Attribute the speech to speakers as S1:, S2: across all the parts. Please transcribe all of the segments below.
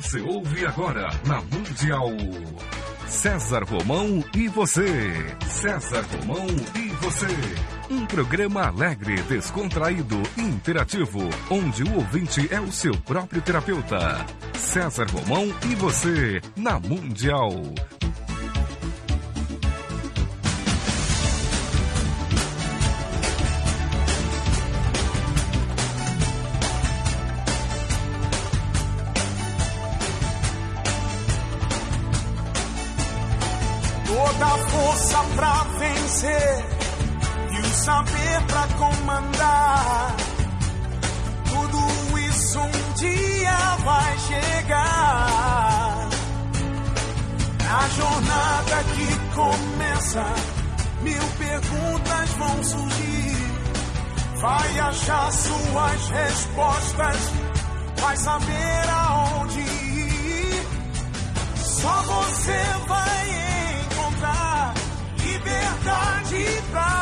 S1: Você ouve agora na Mundial. César Romão e você. César Romão e você. Um programa alegre, descontraído interativo, onde o ouvinte é o seu próprio terapeuta. César Romão e você, na Mundial.
S2: Saber pra comandar. Tudo isso um dia vai chegar. Na jornada que começa, mil perguntas vão surgir. Vai achar suas respostas, vai saber aonde ir. Só você vai encontrar liberdade pra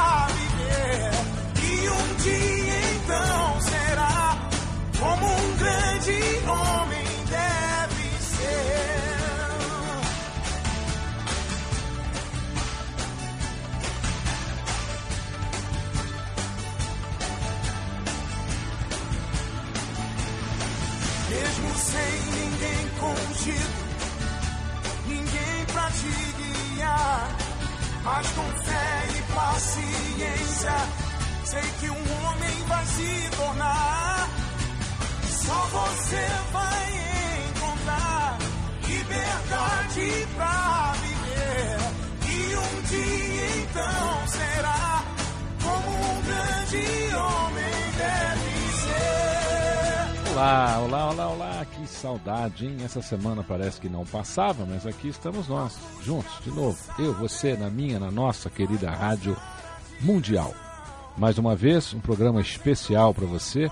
S2: ninguém pra te guiar. Mas com fé e paciência, sei que um homem vai se tornar. Só você vai encontrar liberdade pra
S3: Olá, olá, olá, olá, que saudade, hein? Essa semana parece que não passava, mas aqui estamos nós, juntos, de novo. Eu, você, na minha, na nossa querida Rádio Mundial. Mais uma vez, um programa especial para você,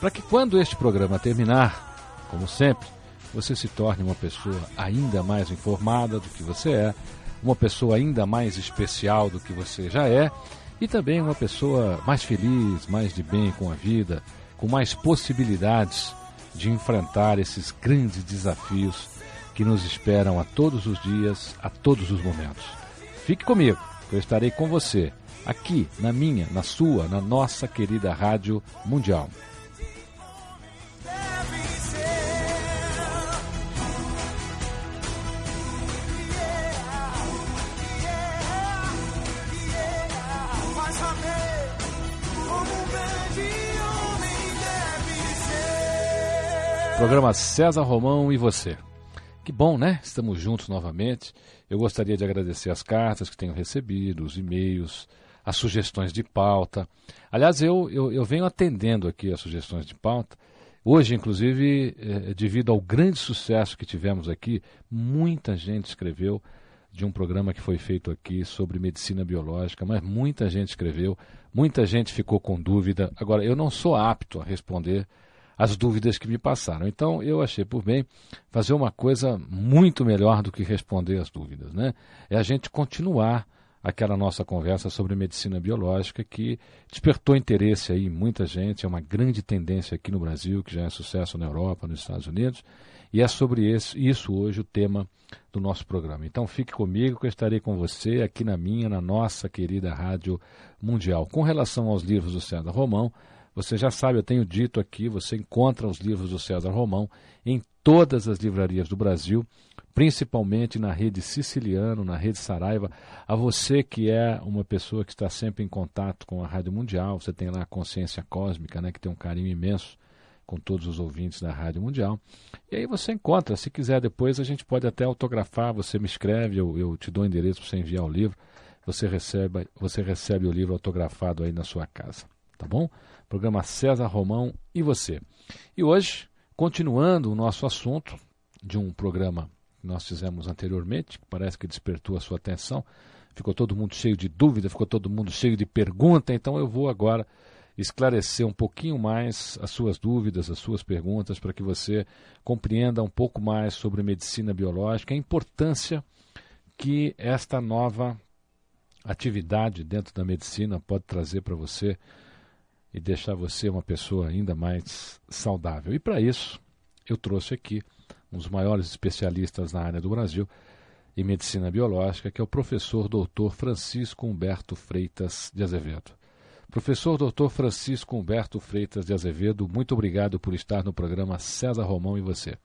S3: para que quando este programa terminar, como sempre, você se torne uma pessoa ainda mais informada do que você é, uma pessoa ainda mais especial do que você já é e também uma pessoa mais feliz, mais de bem com a vida, com mais possibilidades de enfrentar esses grandes desafios que nos esperam a todos os dias, a todos os momentos. Fique comigo, que eu estarei com você, aqui na minha, na sua, na nossa querida Rádio Mundial. Programa César Romão e você. Que bom, né? Estamos juntos novamente. Eu gostaria de agradecer as cartas que tenho recebido, os e-mails, as sugestões de pauta. Aliás, eu, eu, eu venho atendendo aqui as sugestões de pauta. Hoje, inclusive, eh, devido ao grande sucesso que tivemos aqui, muita gente escreveu de um programa que foi feito aqui sobre medicina biológica, mas muita gente escreveu, muita gente ficou com dúvida. Agora, eu não sou apto a responder as dúvidas que me passaram. Então, eu achei por bem fazer uma coisa muito melhor do que responder as dúvidas, né? É a gente continuar aquela nossa conversa sobre medicina biológica que despertou interesse aí em muita gente, é uma grande tendência aqui no Brasil, que já é sucesso na Europa, nos Estados Unidos, e é sobre esse, isso hoje o tema do nosso programa. Então fique comigo que eu estarei com você aqui na minha, na nossa querida Rádio Mundial. Com relação aos livros do César Romão, você já sabe, eu tenho dito aqui, você encontra os livros do César Romão em todas as livrarias do Brasil, principalmente na rede Siciliano, na rede Saraiva. A você que é uma pessoa que está sempre em contato com a Rádio Mundial, você tem lá a Consciência Cósmica, né, que tem um carinho imenso com todos os ouvintes da Rádio Mundial. E aí você encontra, se quiser depois a gente pode até autografar, você me escreve, eu, eu te dou o endereço para você enviar o livro, você recebe, você recebe o livro autografado aí na sua casa, tá bom? Programa César Romão e você. E hoje, continuando o nosso assunto de um programa que nós fizemos anteriormente, que parece que despertou a sua atenção, ficou todo mundo cheio de dúvida, ficou todo mundo cheio de pergunta, então eu vou agora esclarecer um pouquinho mais as suas dúvidas, as suas perguntas, para que você compreenda um pouco mais sobre medicina biológica, a importância que esta nova atividade dentro da medicina pode trazer para você e deixar você uma pessoa ainda mais saudável. E para isso, eu trouxe aqui um dos maiores especialistas na área do Brasil em medicina biológica, que é o professor doutor Francisco Humberto Freitas de Azevedo. Professor doutor Francisco Humberto Freitas de Azevedo, muito obrigado por estar no programa César Romão e você.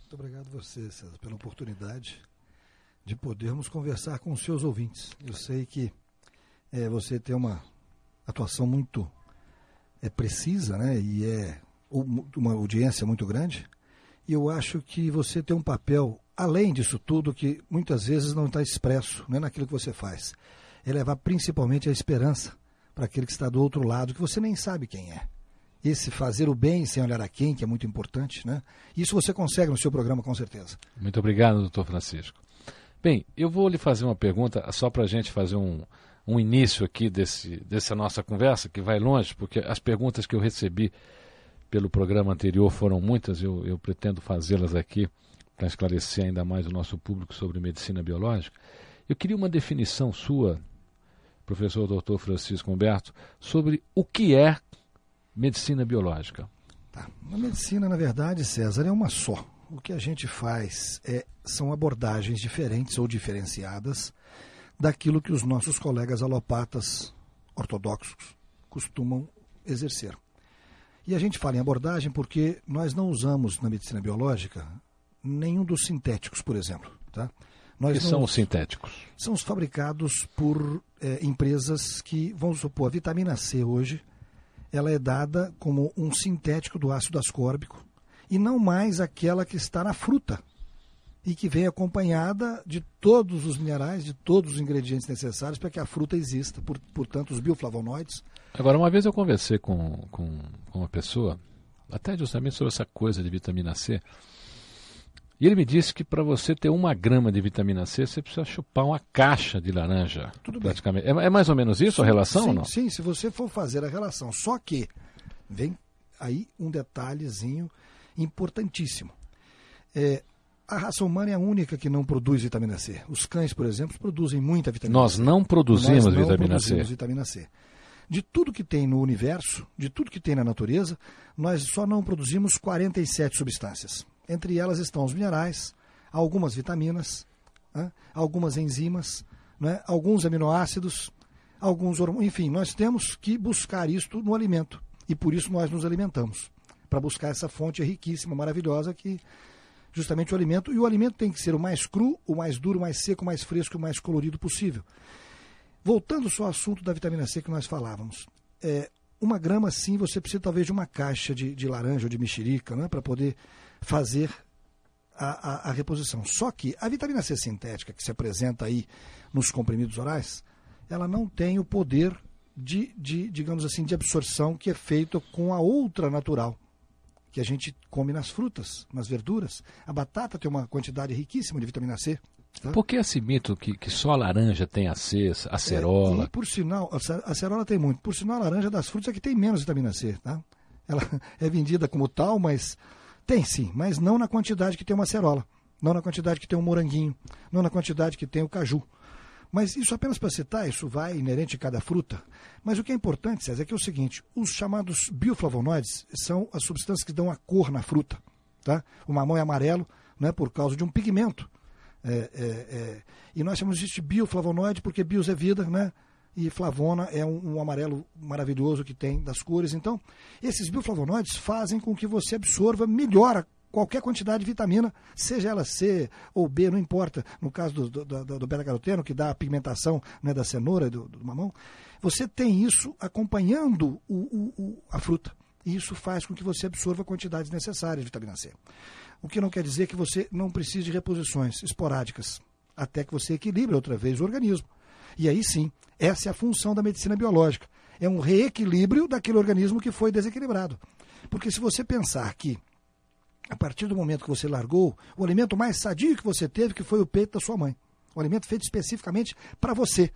S4: Muito obrigado você, César, pela oportunidade de podermos conversar com os seus ouvintes. Eu sei que é, você tem uma atuação muito é, precisa, né? E é uma audiência muito grande. E eu acho que você tem um papel, além disso tudo, que muitas vezes não está expresso né, naquilo que você faz. É levar principalmente a esperança para aquele que está do outro lado, que você nem sabe quem é. Esse fazer o bem sem olhar a quem, que é muito importante, né? Isso você consegue no seu programa, com certeza.
S3: Muito obrigado, doutor Francisco. Bem, eu vou lhe fazer uma pergunta só para a gente fazer um, um início aqui desse, dessa nossa conversa, que vai longe, porque as perguntas que eu recebi pelo programa anterior foram muitas, eu, eu pretendo fazê-las aqui para esclarecer ainda mais o nosso público sobre medicina biológica. Eu queria uma definição sua, professor Dr. Francisco Humberto, sobre o que é medicina biológica.
S4: Tá. A medicina, na verdade, César, é uma só. O que a gente faz é, são abordagens diferentes ou diferenciadas daquilo que os nossos colegas alopatas ortodoxos costumam exercer. E a gente fala em abordagem porque nós não usamos na medicina biológica nenhum dos sintéticos, por exemplo. Tá?
S3: Nós que não... são os sintéticos?
S4: São os fabricados por é, empresas que, vamos supor, a vitamina C hoje, ela é dada como um sintético do ácido ascórbico e não mais aquela que está na fruta e que vem acompanhada de todos os minerais, de todos os ingredientes necessários para que a fruta exista, por, portanto, os bioflavonoides.
S3: Agora, uma vez eu conversei com, com, com uma pessoa, até justamente sobre essa coisa de vitamina C, e ele me disse que para você ter uma grama de vitamina C, você precisa chupar uma caixa de laranja. Tudo praticamente. É, é, mais ou menos isso sim, a relação
S4: sim,
S3: ou não?
S4: Sim, se você for fazer a relação. Só que vem aí um detalhezinho importantíssimo. É, a raça humana é a única que não produz vitamina C. Os cães, por exemplo, produzem muita vitamina
S3: Nós
S4: C.
S3: Não produzimos
S4: Nós não
S3: vitamina
S4: produzimos
S3: C.
S4: vitamina C. De tudo que tem no universo, de tudo que tem na natureza, nós só não produzimos 47 substâncias. Entre elas estão os minerais, algumas vitaminas, algumas enzimas, né, alguns aminoácidos, alguns hormônios. Enfim, nós temos que buscar isto no alimento. E por isso nós nos alimentamos. Para buscar essa fonte riquíssima, maravilhosa que justamente o alimento. E o alimento tem que ser o mais cru, o mais duro, o mais seco, o mais fresco o mais colorido possível. Voltando só ao assunto da vitamina C que nós falávamos. É, uma grama, sim, você precisa talvez de uma caixa de, de laranja ou de mexerica né, para poder fazer a, a, a, reposição. Só que a vitamina C sintética que se apresenta aí nos comprimidos orais, ela não tem o poder de, de digamos assim, de absorção que é feito com a outra natural que a gente come nas frutas, nas verduras. A batata tem uma quantidade riquíssima de vitamina C.
S3: Tá? Por que esse mito que, que só a laranja tem a C, a acerola?
S4: É, por sinal, a acerola tem muito. Por sinal, a laranja das frutas é que tem menos vitamina C. Tá? Ela é vendida como tal, mas tem sim, mas não na quantidade que tem uma acerola. Não na quantidade que tem um moranguinho. Não na quantidade que tem o caju. Mas isso apenas para citar, isso vai inerente a cada fruta. Mas o que é importante, César, é que é o seguinte: os chamados bioflavonoides são as substâncias que dão a cor na fruta. Tá? O mamão é amarelo né, por causa de um pigmento. É, é, é, e nós chamamos de bioflavonoide porque bios é vida, né? E flavona é um, um, amarelo maravilhoso que tem das cores. Então, esses bioflavonoides fazem com que você absorva melhor qualquer quantidade de vitamina, seja ela C ou B, não importa. No caso do, do, do, do beta-caroteno, que dá a pigmentação né, da cenoura e do, do, mamão, você tem isso acompanhando o, o, o, a fruta. E isso faz com que você absorva quantidades necessárias de vitamina C. O que não quer dizer que você não precise de reposições esporádicas, até que você equilibre outra vez o organismo. E aí sim, essa é a função da medicina biológica. É um reequilíbrio daquele organismo que foi desequilibrado. Porque se você pensar que a partir do momento que você largou, o alimento mais sadio que você teve, que foi o peito da sua mãe. O alimento feito especificamente para você.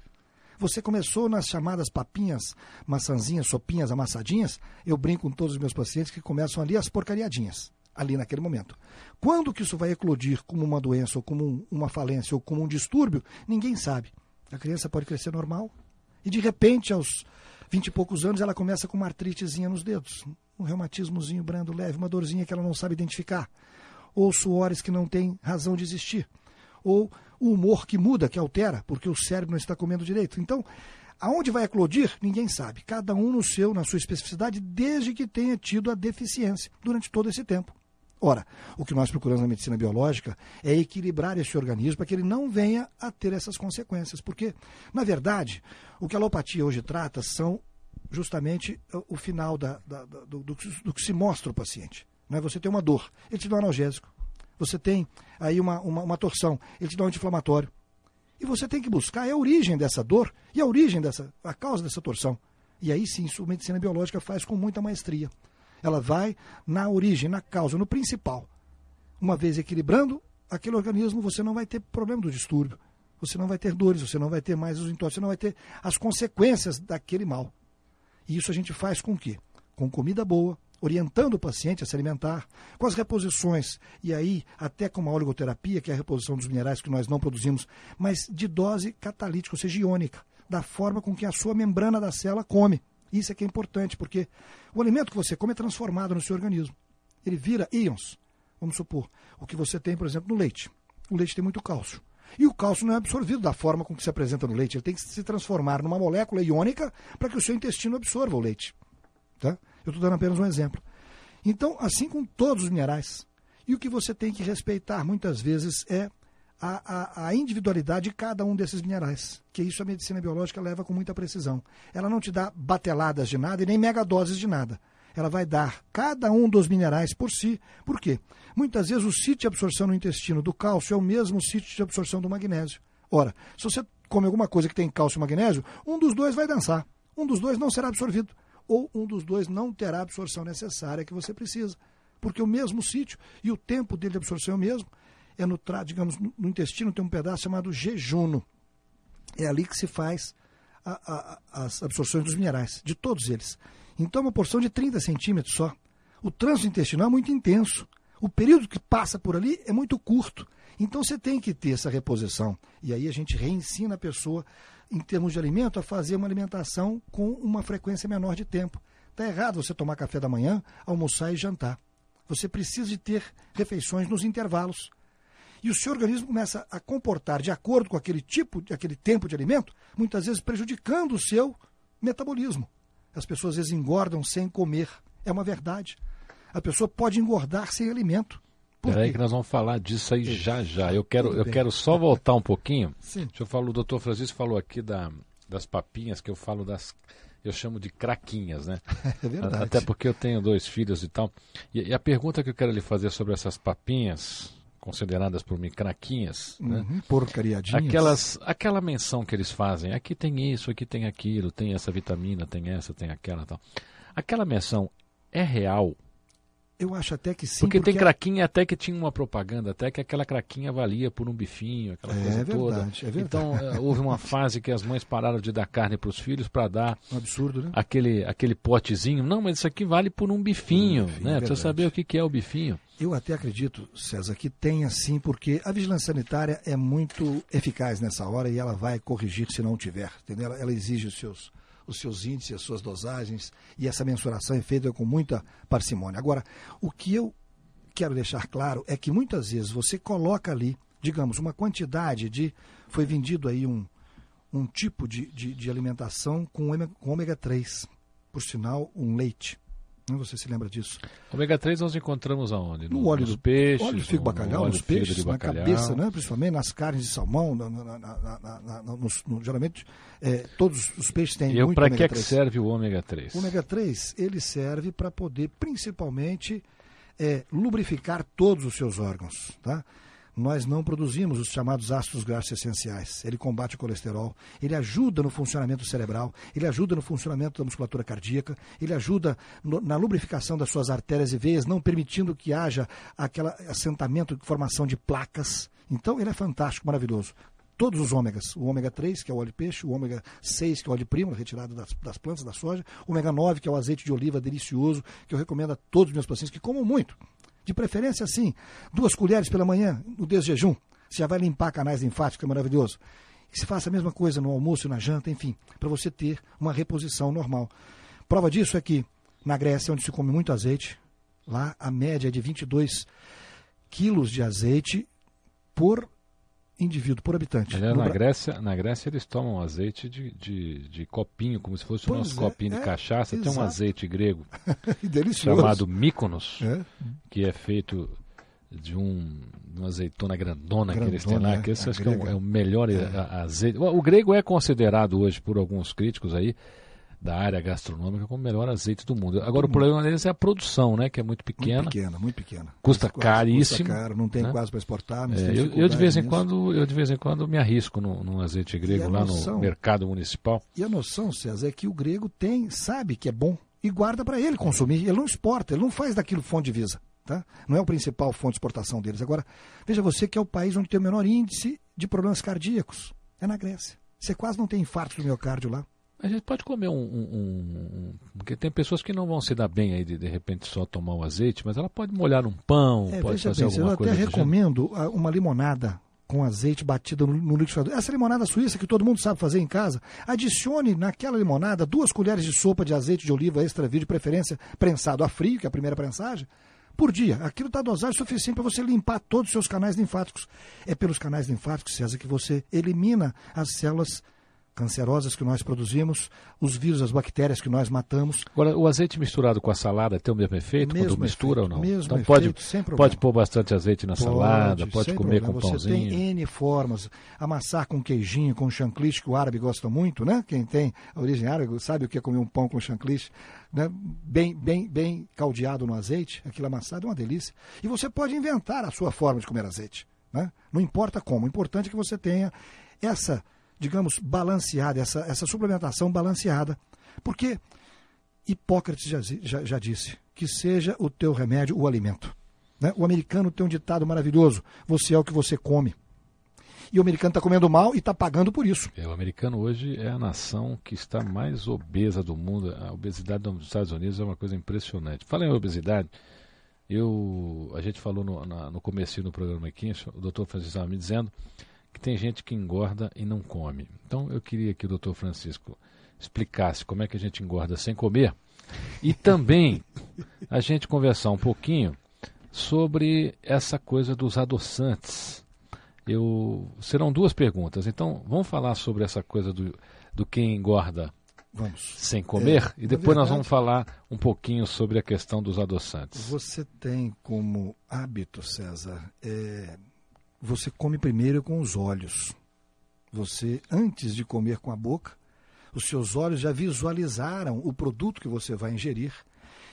S4: Você começou nas chamadas papinhas, maçãzinhas, sopinhas amassadinhas. Eu brinco com todos os meus pacientes que começam ali as porcariadinhas, ali naquele momento. Quando que isso vai eclodir como uma doença, ou como um, uma falência, ou como um distúrbio, ninguém sabe. A criança pode crescer normal e de repente, aos vinte e poucos anos, ela começa com uma artritezinha nos dedos, um reumatismozinho brando leve, uma dorzinha que ela não sabe identificar. ou suores que não têm razão de existir, ou o humor que muda, que altera, porque o cérebro não está comendo direito. Então, aonde vai eclodir, ninguém sabe. Cada um no seu, na sua especificidade, desde que tenha tido a deficiência durante todo esse tempo. Ora, o que nós procuramos na medicina biológica é equilibrar esse organismo para que ele não venha a ter essas consequências. Porque, na verdade, o que a alopatia hoje trata são justamente o final da, da, da, do, do, do, que se mostra ao paciente. Né? Você tem uma dor, ele te dá um analgésico. Você tem aí uma, uma, uma torção, ele te dá um anti-inflamatório. E você tem que buscar a origem dessa dor e a origem dessa, a causa dessa torção. E aí sim, isso a medicina biológica faz com muita maestria. Ela vai na origem, na causa, no principal. Uma vez equilibrando aquele organismo, você não vai ter problema do distúrbio. Você não vai ter dores, você não vai ter mais os entornos, você não vai ter as consequências daquele mal. E isso a gente faz com o quê? Com comida boa, orientando o paciente a se alimentar, com as reposições, e aí até com uma oligoterapia, que é a reposição dos minerais que nós não produzimos, mas de dose catalítica, ou seja, iônica, da forma com que a sua membrana da célula come. Isso é que é importante, porque o alimento que você come é transformado no seu organismo. Ele vira íons. Vamos supor, o que você tem, por exemplo, no leite. O leite tem muito cálcio. E o cálcio não é absorvido da forma com que se apresenta no leite. Ele tem que se transformar numa molécula iônica para que o seu intestino absorva o leite. Tá? Eu estou dando apenas um exemplo. Então, assim com todos os minerais. E o que você tem que respeitar muitas vezes é a, a, a, individualidade de cada um desses minerais, que isso a medicina biológica leva com muita precisão. Ela não te dá bateladas de nada e nem megadoses de nada. Ela vai dar cada um dos minerais por si. Por quê? Muitas vezes o sítio de absorção no intestino do cálcio é o mesmo sítio de absorção do magnésio. Ora, se você come alguma coisa que tem cálcio e magnésio, um dos dois vai dançar. Um dos dois não será absorvido. Ou um dos dois não terá a absorção necessária que você precisa. Porque o mesmo sítio e o tempo dele de absorção é o mesmo é no, digamos, no intestino tem um pedaço chamado jejuno. É ali que se faz a, a, as absorções dos minerais, de todos eles. Então, é uma porção de 30 centímetros só. O trânsito intestinal é muito intenso. O período que passa por ali é muito curto. Então, você tem que ter essa reposição. E aí a gente reensina a pessoa, em termos de alimento, a fazer uma alimentação com uma frequência menor de tempo. Está errado você tomar café da manhã, almoçar e jantar. Você precisa de ter refeições nos intervalos e o seu organismo começa a comportar de acordo com aquele tipo, aquele tempo de alimento, muitas vezes prejudicando o seu metabolismo. As pessoas às vezes engordam sem comer. É uma verdade. A pessoa pode engordar sem alimento.
S3: Peraí que nós vamos falar disso aí já já. Eu quero, eu quero só voltar um pouquinho.
S4: Sim.
S3: Deixa eu falar, o doutor Francisco falou aqui da, das papinhas, que eu falo das. Eu chamo de craquinhas, né?
S4: É verdade.
S3: Até porque eu tenho dois filhos e tal. E, e a pergunta que eu quero lhe fazer sobre essas papinhas, consideradas por mim craquinhas, né?
S4: uhum, né? porcariadinhas.
S3: Aquelas, aquela menção que eles fazem, aqui tem isso, aqui tem aquilo, tem essa vitamina, tem essa, tem aquela tal. Aquela menção é real?
S4: Eu acho até que sim.
S3: Porque, porque tem craquinha até que tinha uma propaganda, até que aquela craquinha valia por um bifinho, aquela
S4: é
S3: coisa
S4: verdade,
S3: toda.
S4: É verdade.
S3: Então eh, houve uma fase que as mães pararam de dar carne para os filhos para dar
S4: um absurdo, né?
S3: aquele, aquele potezinho. Não, mas isso aqui vale por um bifinho, um bifinho né? Precisa saber o que, que é o bifinho.
S4: Eu até acredito, César, que tem sim, porque a vigilância sanitária é muito eficaz nessa hora e ela vai corrigir se não tiver. Entendeu? Ela, ela exige os seus, os seus índices, as suas dosagens, e essa mensuração é feita com muita parcimônia. Agora, o que eu quero deixar claro é que muitas vezes você coloca ali, digamos, uma quantidade de. Foi vendido aí um, um tipo de, de, de alimentação com ômega, com ômega 3, por sinal, um leite. Você se lembra disso?
S3: Ômega 3 nós encontramos aonde?
S4: No, no óleo
S3: nos
S4: do
S3: peixes,
S4: óleo de figo bacalhau,
S3: no
S4: nos peixes, na
S3: bacalhau.
S4: cabeça, né? principalmente nas carnes de salmão, na, na, na, nos, no, geralmente é, todos os peixes têm
S3: e
S4: muito
S3: para
S4: ômega
S3: que, que serve o ômega 3?
S4: O ômega 3 ele serve para poder principalmente é, lubrificar todos os seus órgãos, tá? Nós não produzimos os chamados ácidos graxos essenciais. Ele combate o colesterol, ele ajuda no funcionamento cerebral, ele ajuda no funcionamento da musculatura cardíaca, ele ajuda no, na lubrificação das suas artérias e veias, não permitindo que haja aquele assentamento formação de placas. Então, ele é fantástico, maravilhoso. Todos os ômegas, o ômega 3, que é o óleo de peixe, o ômega 6, que é o óleo de primo, retirado das, das plantas da soja, o ômega 9, que é o azeite de oliva delicioso, que eu recomendo a todos os meus pacientes que comam muito. De preferência, assim, duas colheres pela manhã, no desjejum. Você já vai limpar canais linfáticos, é maravilhoso. Que se faça a mesma coisa no almoço, na janta, enfim, para você ter uma reposição normal. Prova disso é que na Grécia, onde se come muito azeite, lá a média é de 22 quilos de azeite por indivíduo, por habitante.
S3: Aliás, na
S4: Bra-
S3: Grécia, na Grécia eles tomam azeite de, de, de copinho, como se fosse o
S4: Pois
S3: nosso
S4: é,
S3: copinho de
S4: é,
S3: cachaça. Tem um azeite grego chamado Mykonos,
S4: É,
S3: que é feito de um, de uma azeitona grandona, que eles têm
S4: Grandona,
S3: lá,
S4: é,
S3: que esse acho que é o,
S4: grega.
S3: é o melhor a- azeite. O, o grego é considerado hoje por alguns críticos aí da área gastronômica como o melhor azeite do mundo. Agora o problema deles é a produção, né, que é muito pequena.
S4: Muito pequena, muito pequena.
S3: Custa
S4: Quase-
S3: caríssimo,
S4: Custa caro, não tem
S3: né?
S4: quase para exportar. mas
S3: É,
S4: tem
S3: eu, eu de vez em quando eu de vez em quando me arrisco num, num azeite grego lá
S4: noção-
S3: no mercado municipal.
S4: E a noção, César, é que o grego tem, sabe que é bom e guarda para ele consumir. Ele não exporta, ele não faz daquilo fonte de divisa. Tá? Não é o principal fonte de exportação deles. Agora, veja você que é o país onde tem o menor índice de problemas cardíacos. É na Grécia. Você quase não tem infarto do miocárdio lá.
S3: A gente pode comer um, um- um- um- Porque tem pessoas que não vão se dar bem aí de, de repente só tomar o azeite, mas ela pode molhar num pão,
S4: É,
S3: pode fazer
S4: bem, eu
S3: alguma
S4: até
S3: coisa do gênero.
S4: recomendo uma limonada com azeite batido no, no liquidificador. Essa limonada suíça que todo mundo sabe fazer em casa, adicione naquela limonada duas colheres de sopa de azeite de oliva extra virgem, de preferência prensado a frio, que é a primeira prensagem, por dia. Aquilo está dosagem suficiente para você limpar todos os seus canais linfáticos. É pelos canais linfáticos, César, que você elimina as células cancerosas que nós produzimos, os vírus, as bactérias que nós matamos.
S3: Agora, o azeite misturado com a salada tem o mesmo efeito
S4: Mesmo
S3: quando mistura
S4: efeito,
S3: ou não?
S4: mesmo
S3: então
S4: efeito,
S3: pode,
S4: sem problema.
S3: pode pôr bastante azeite na salada, pode comer
S4: problema.
S3: com
S4: Você
S3: pãozinho.
S4: tem N formas. Amassar com queijinho, com chantilly, que o árabe gosta muito, né? Quem tem a origem árabe sabe o que é comer um pão com chantilly, né? Bem, bem, bem caldeado no azeite. Aquilo amassado é uma delícia. E você pode inventar a sua forma de comer azeite, né? Não importa como. O importante é que você tenha essa, digamos, balanceada, essa, essa suplementação balanceada. Porque Hipócrates já, já, já disse que seja o teu remédio o alimento. né? O americano tem um ditado maravilhoso: você é o que você come. E o americano está comendo mal e está pagando por isso.
S3: É, o americano hoje é a nação que está mais obesa do mundo. A obesidade dos Estados Unidos é uma coisa impressionante. Fala em obesidade, eu, a gente falou no, na, no começo do programa aqui, o doutor Francisco estava me dizendo que tem gente que engorda e não come. Então eu queria que o doutor Francisco explicasse como é que a gente engorda sem comer e também a gente conversar um pouquinho sobre essa coisa dos adoçantes. Eu, serão duas perguntas. Então, vamos falar sobre essa coisa do, do quem engorda
S4: Vamos.
S3: sem comer
S4: É,
S3: e depois nós
S4: verdade-
S3: vamos falar um pouquinho sobre a questão dos adoçantes.
S4: Você tem como hábito, César, é, você come primeiro com os olhos. Você, antes de comer com a boca, os seus olhos já visualizaram o produto que você vai ingerir.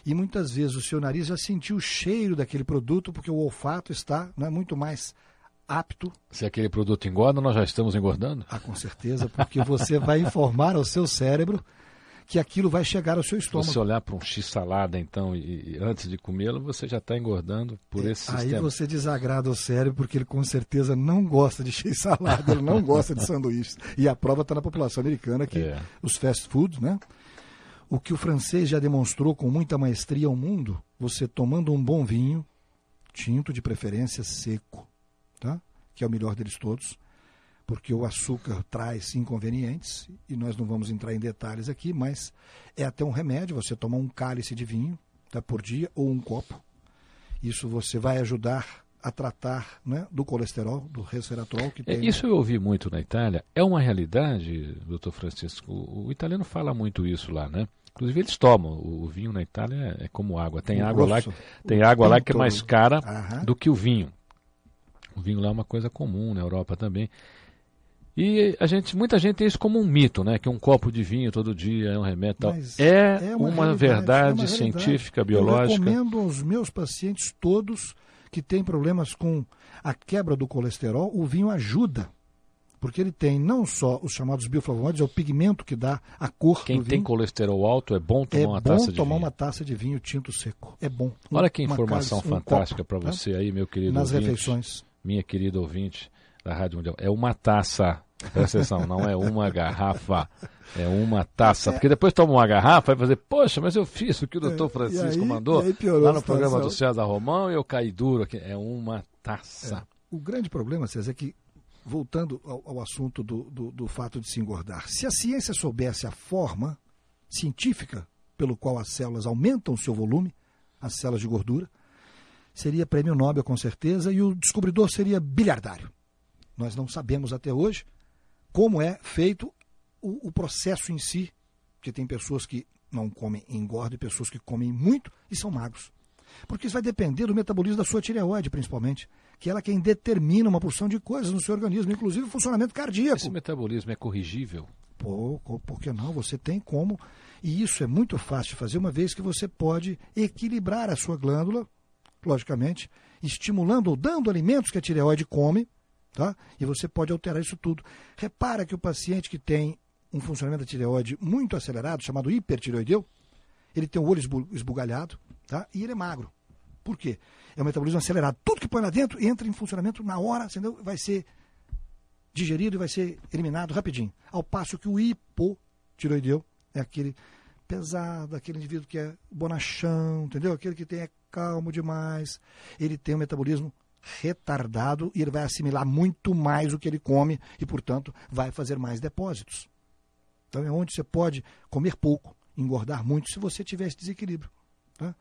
S4: E muitas vezes o seu nariz já sentiu o cheiro daquele produto, porque o olfato está né, muito mais apto
S3: Se aquele produto engorda, nós já estamos engordando?
S4: Ah, com certeza, porque você vai informar ao seu cérebro que aquilo vai chegar ao seu
S3: Se
S4: estômago.
S3: você olhar para um x-salada, então, e, e antes de comê-lo, você já está engordando por esse
S4: Aí
S3: sistema.
S4: você desagrada o cérebro, porque ele com certeza não gosta de cheio salada, ele não gosta de sanduíches. E a prova está na população americana que
S3: É.
S4: os fast foods, né? O que o francês já demonstrou com muita maestria ao mundo, você tomando um bom vinho, tinto de preferência seco, tá? que é o melhor deles todos, porque o açúcar traz inconvenientes, e nós não vamos entrar em detalhes aqui, mas é até um remédio, você tomar um cálice de vinho tá, por dia ou um copo. Isso você vai ajudar a tratar né, do colesterol, do resveratrol que
S3: É,
S4: tem.
S3: isso eu ouvi muito na Itália. É uma realidade, doutor Francisco? O, italiano fala muito isso lá, né? Inclusive eles tomam. O, vinho na Itália é, é como água. Tem
S4: O
S3: água lá,
S4: grosso,
S3: tem
S4: o
S3: água lá que é mais cara
S4: Aham.
S3: do que o vinho. O vinho lá é uma coisa comum na Europa também. E a gente, muita gente tem isso como um mito, né? Que um copo de vinho todo dia é um remédio. e Tal. É,
S4: é
S3: uma,
S4: realidade,
S3: verdade
S4: é uma
S3: científica, biológica.
S4: Eu recomendo aos meus pacientes todos que têm problemas com a quebra do colesterol, o vinho ajuda. Porque ele tem não só os chamados bioflavonoides, é o pigmento que dá a cor
S3: Quem
S4: do
S3: tem
S4: vinho.
S3: colesterol alto é bom tomar
S4: é
S3: uma
S4: bom
S3: taça de
S4: tomar
S3: vinho.
S4: uma taça de vinho tinto seco. É bom. Um-
S3: Olha que
S4: uma
S3: informação
S4: um
S3: fantástica
S4: copo,
S3: para
S4: né?
S3: você aí, meu querido
S4: Nas
S3: ouvinte.
S4: refeições.
S3: minha querida ouvinte da Rádio Mundial, é uma taça. Presta atenção, não é uma garrafa, é uma taça. Porque depois toma uma garrafa e vai fazer, poxa, mas eu fiz o que o doutor
S4: É,
S3: Francisco
S4: e aí-
S3: mandou lá no programa do. César Romão e eu caí duro aqui. É uma taça.
S4: O grande problema, César, é que, voltando ao, ao assunto do, do, do fato de se engordar, se a ciência soubesse a forma científica pelo qual as células aumentam o seu volume, as células de gordura, seria prêmio Nobel com certeza e o descobridor seria bilhardário. Nós não sabemos até hoje como é feito o, o processo em si, porque tem pessoas que não comem e engordam e pessoas que comem muito e são magros. Porque isso vai depender do metabolismo da sua tireoide, principalmente, que ela é quem determina uma porção de coisas no seu organismo, inclusive o funcionamento cardíaco.
S3: Esse metabolismo é corrigível?
S4: Pô, por que não? Você tem como. E isso é muito fácil de fazer, uma vez que você pode equilibrar a sua glândula, logicamente, estimulando ou dando alimentos que a tireoide come, tá? E você pode alterar isso tudo. Repara que o paciente que tem um funcionamento da tireoide muito acelerado, chamado hipertireoideu, ele tem o olho esbugalhado, tá? E ele é magro. Por quê? É o metabolismo acelerado. Tudo que põe lá dentro entra em funcionamento na hora, entendeu? Vai ser digerido e vai ser eliminado rapidinho. Ao passo que o hipotiroideu é aquele pesado, aquele indivíduo que é bonachão, entendeu? Aquele que tem é calmo demais. Ele tem um metabolismo retardado e ele vai assimilar muito mais o que ele come e, portanto, vai fazer mais depósitos. Então é onde você pode comer pouco, engordar muito se você tiver esse desequilíbrio. Tá?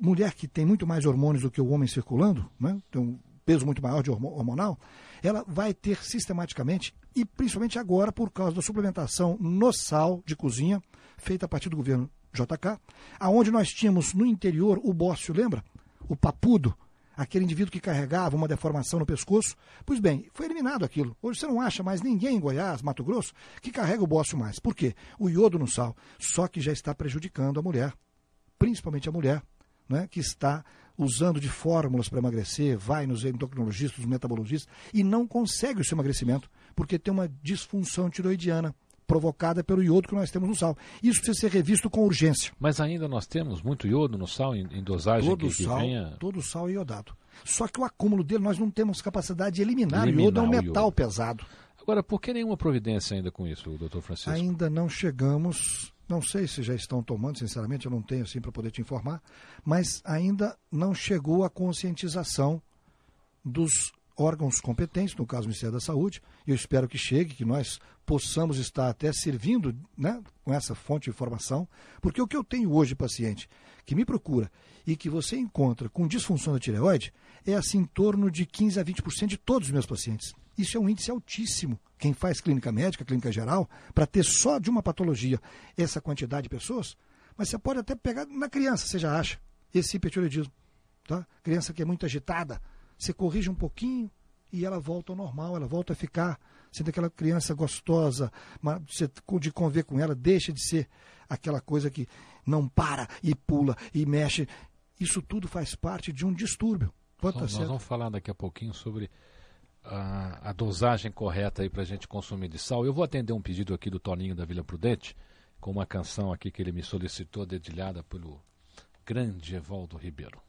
S4: Mulher que tem muito mais hormônios do que o homem circulando, né? tem um peso muito maior de hormonal, ela vai ter sistematicamente, e principalmente agora por causa da suplementação no sal de cozinha, feita a partir do governo JK, aonde nós tínhamos no interior o bócio, lembra? O papudo, aquele indivíduo que carregava uma deformação no pescoço. Pois bem, foi eliminado aquilo. Hoje você não acha mais ninguém em Goiás, Mato Grosso, que carrega o bócio mais. Por quê? O iodo no sal. Só que já está prejudicando a mulher, principalmente a mulher, né, que está usando de fórmulas para emagrecer, vai nos endocrinologistas, nos metabologistas, e não consegue o seu emagrecimento, porque tem uma disfunção tiroidiana provocada pelo iodo que nós temos no sal. Isso precisa ser revisto com urgência.
S3: Mas ainda nós temos muito iodo no sal em, em dosagem
S4: todo
S3: que, que
S4: sal,
S3: venha...
S4: Todo sal é iodado. Só que o acúmulo dele nós não temos capacidade de eliminar.
S3: Eliminar
S4: o iodo é um metal
S3: iodo.
S4: pesado.
S3: Agora, por que nenhuma providência ainda com isso, doutor Francisco?
S4: Ainda não chegamos, não sei se já estão tomando, sinceramente, eu não tenho assim para poder te informar, mas ainda não chegou a conscientização dos órgãos competentes, no caso o Ministério da Saúde, e eu espero que chegue, que nós possamos estar até servindo né, com essa fonte de informação, porque o que eu tenho hoje, paciente, que me procura e que você encontra com disfunção da tireoide, é assim em torno de 15 a 20% de todos os meus pacientes. Isso é um índice altíssimo. Quem faz clínica médica, clínica geral, para ter só de uma patologia essa quantidade de pessoas, mas você pode até pegar na criança, você já acha, esse hipertireoidismo. Tá? Criança que é muito agitada, você corrige um pouquinho e ela volta ao normal, ela volta a ficar sendo aquela criança gostosa, mas você de conviver com ela, deixa de ser aquela coisa que não para e pula e mexe. Isso tudo faz parte de um distúrbio.
S3: Nós,
S4: estar
S3: nós vamos falar daqui a pouquinho sobre a, a dosagem correta aí para a gente consumir de sal. Eu vou atender um pedido aqui do Toninho da Vila Prudente, com uma canção aqui que ele me solicitou, dedilhada pelo grande Evaldo Ribeiro.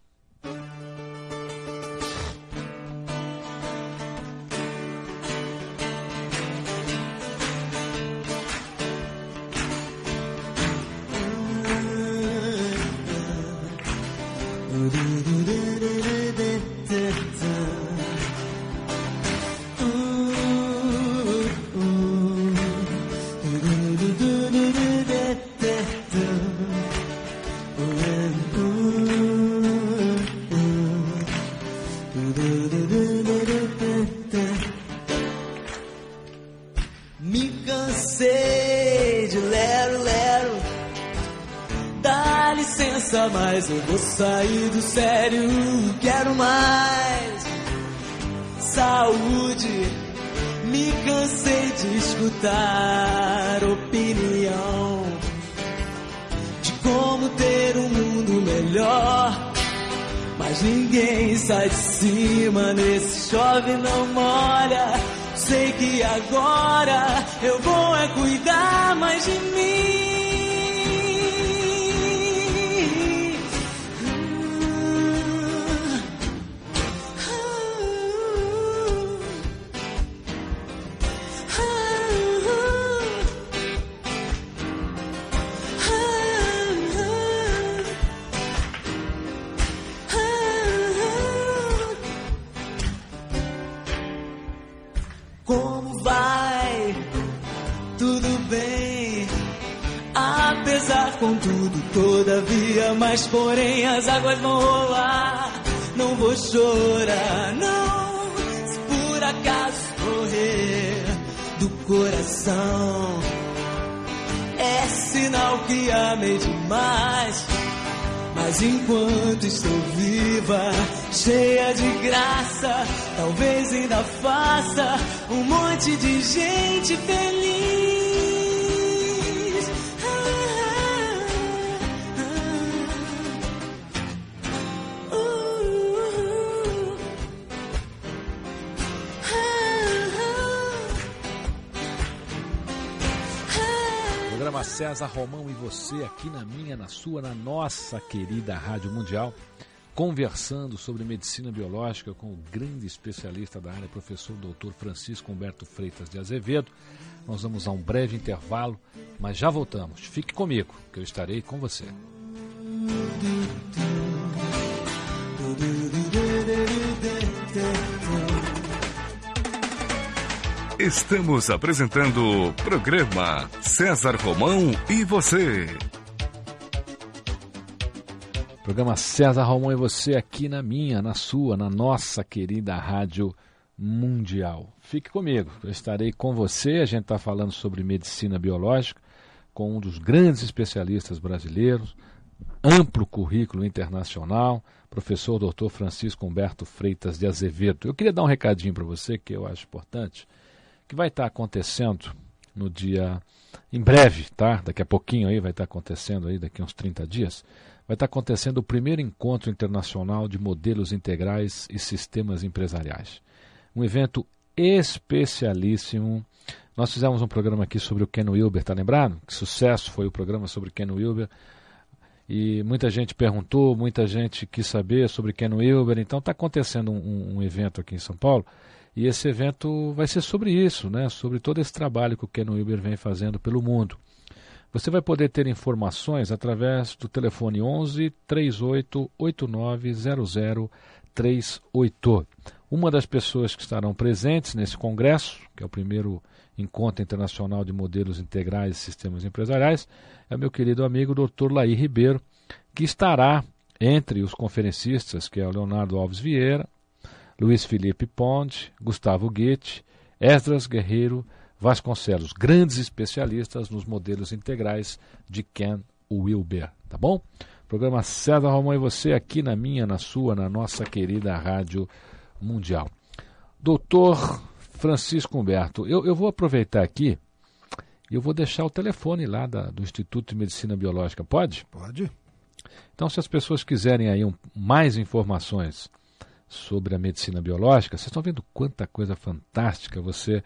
S5: Mas eu vou sair do sério. Quero mais saúde. Me cansei de escutar opinião de como ter um mundo melhor. Mas ninguém sai de cima nesse chove não molha. Sei que agora eu vou é cuidar mais de mim. Águas vão rolar. não vou chorar, não. Se por acaso correr do coração, é sinal que amei demais. Mas enquanto estou viva, cheia de graça, talvez ainda faça um monte de gente feliz.
S3: César Romão e você aqui na minha, na sua, na nossa querida Rádio Mundial, conversando sobre medicina biológica com o grande especialista da área, professor doutor Francisco Humberto Freitas de Azevedo. Nós vamos a um breve intervalo, mas já voltamos. Fique comigo, que eu estarei com você.
S1: Estamos apresentando o programa César Romão e você.
S3: Programa César Romão e você aqui na minha, na sua, na nossa querida Rádio Mundial. Fique comigo, eu estarei com você. A gente está falando sobre medicina biológica com um dos grandes especialistas brasileiros, amplo currículo internacional, professor Dr. Francisco Humberto Freitas de Azevedo. Eu queria dar um recadinho para você que eu acho importante que vai estar acontecendo no dia em breve, tá? Daqui a pouquinho aí vai estar acontecendo aí daqui a uns 30 dias, vai estar acontecendo o primeiro encontro internacional de modelos integrais e sistemas empresariais. Um evento especialíssimo. Nós fizemos um programa aqui sobre o Ken Wilber, tá lembrado? Que sucesso foi o programa sobre Ken Wilber. E muita gente perguntou, muita gente quis saber sobre Ken Wilber. Então está acontecendo um, um evento aqui em São Paulo e esse evento vai ser sobre isso, né? sobre todo esse trabalho que o Ken Wilber vem fazendo pelo mundo. Você vai poder ter informações através do telefone 11 38 89 0038. Uma das pessoas que estarão presentes nesse congresso, que é o primeiro encontro internacional de modelos integrais e sistemas empresariais, é meu querido amigo Dr. Laí Ribeiro, que estará entre os conferencistas, que é o Leonardo Alves Vieira, Luiz Felipe Ponte, Gustavo Goethe, Esdras Guerreiro Vasconcelos, grandes especialistas nos modelos integrais de Ken Wilber, tá bom? Programa César Romão e você aqui na minha, na sua, na nossa querida Rádio Mundial. Doutor Francisco Humberto, eu, eu vou aproveitar aqui e eu vou deixar o telefone lá da, do Instituto de Medicina Biológica, pode?
S4: Pode.
S3: Então, se as pessoas quiserem aí um, mais informações sobre a medicina biológica. Vocês estão vendo quanta coisa fantástica você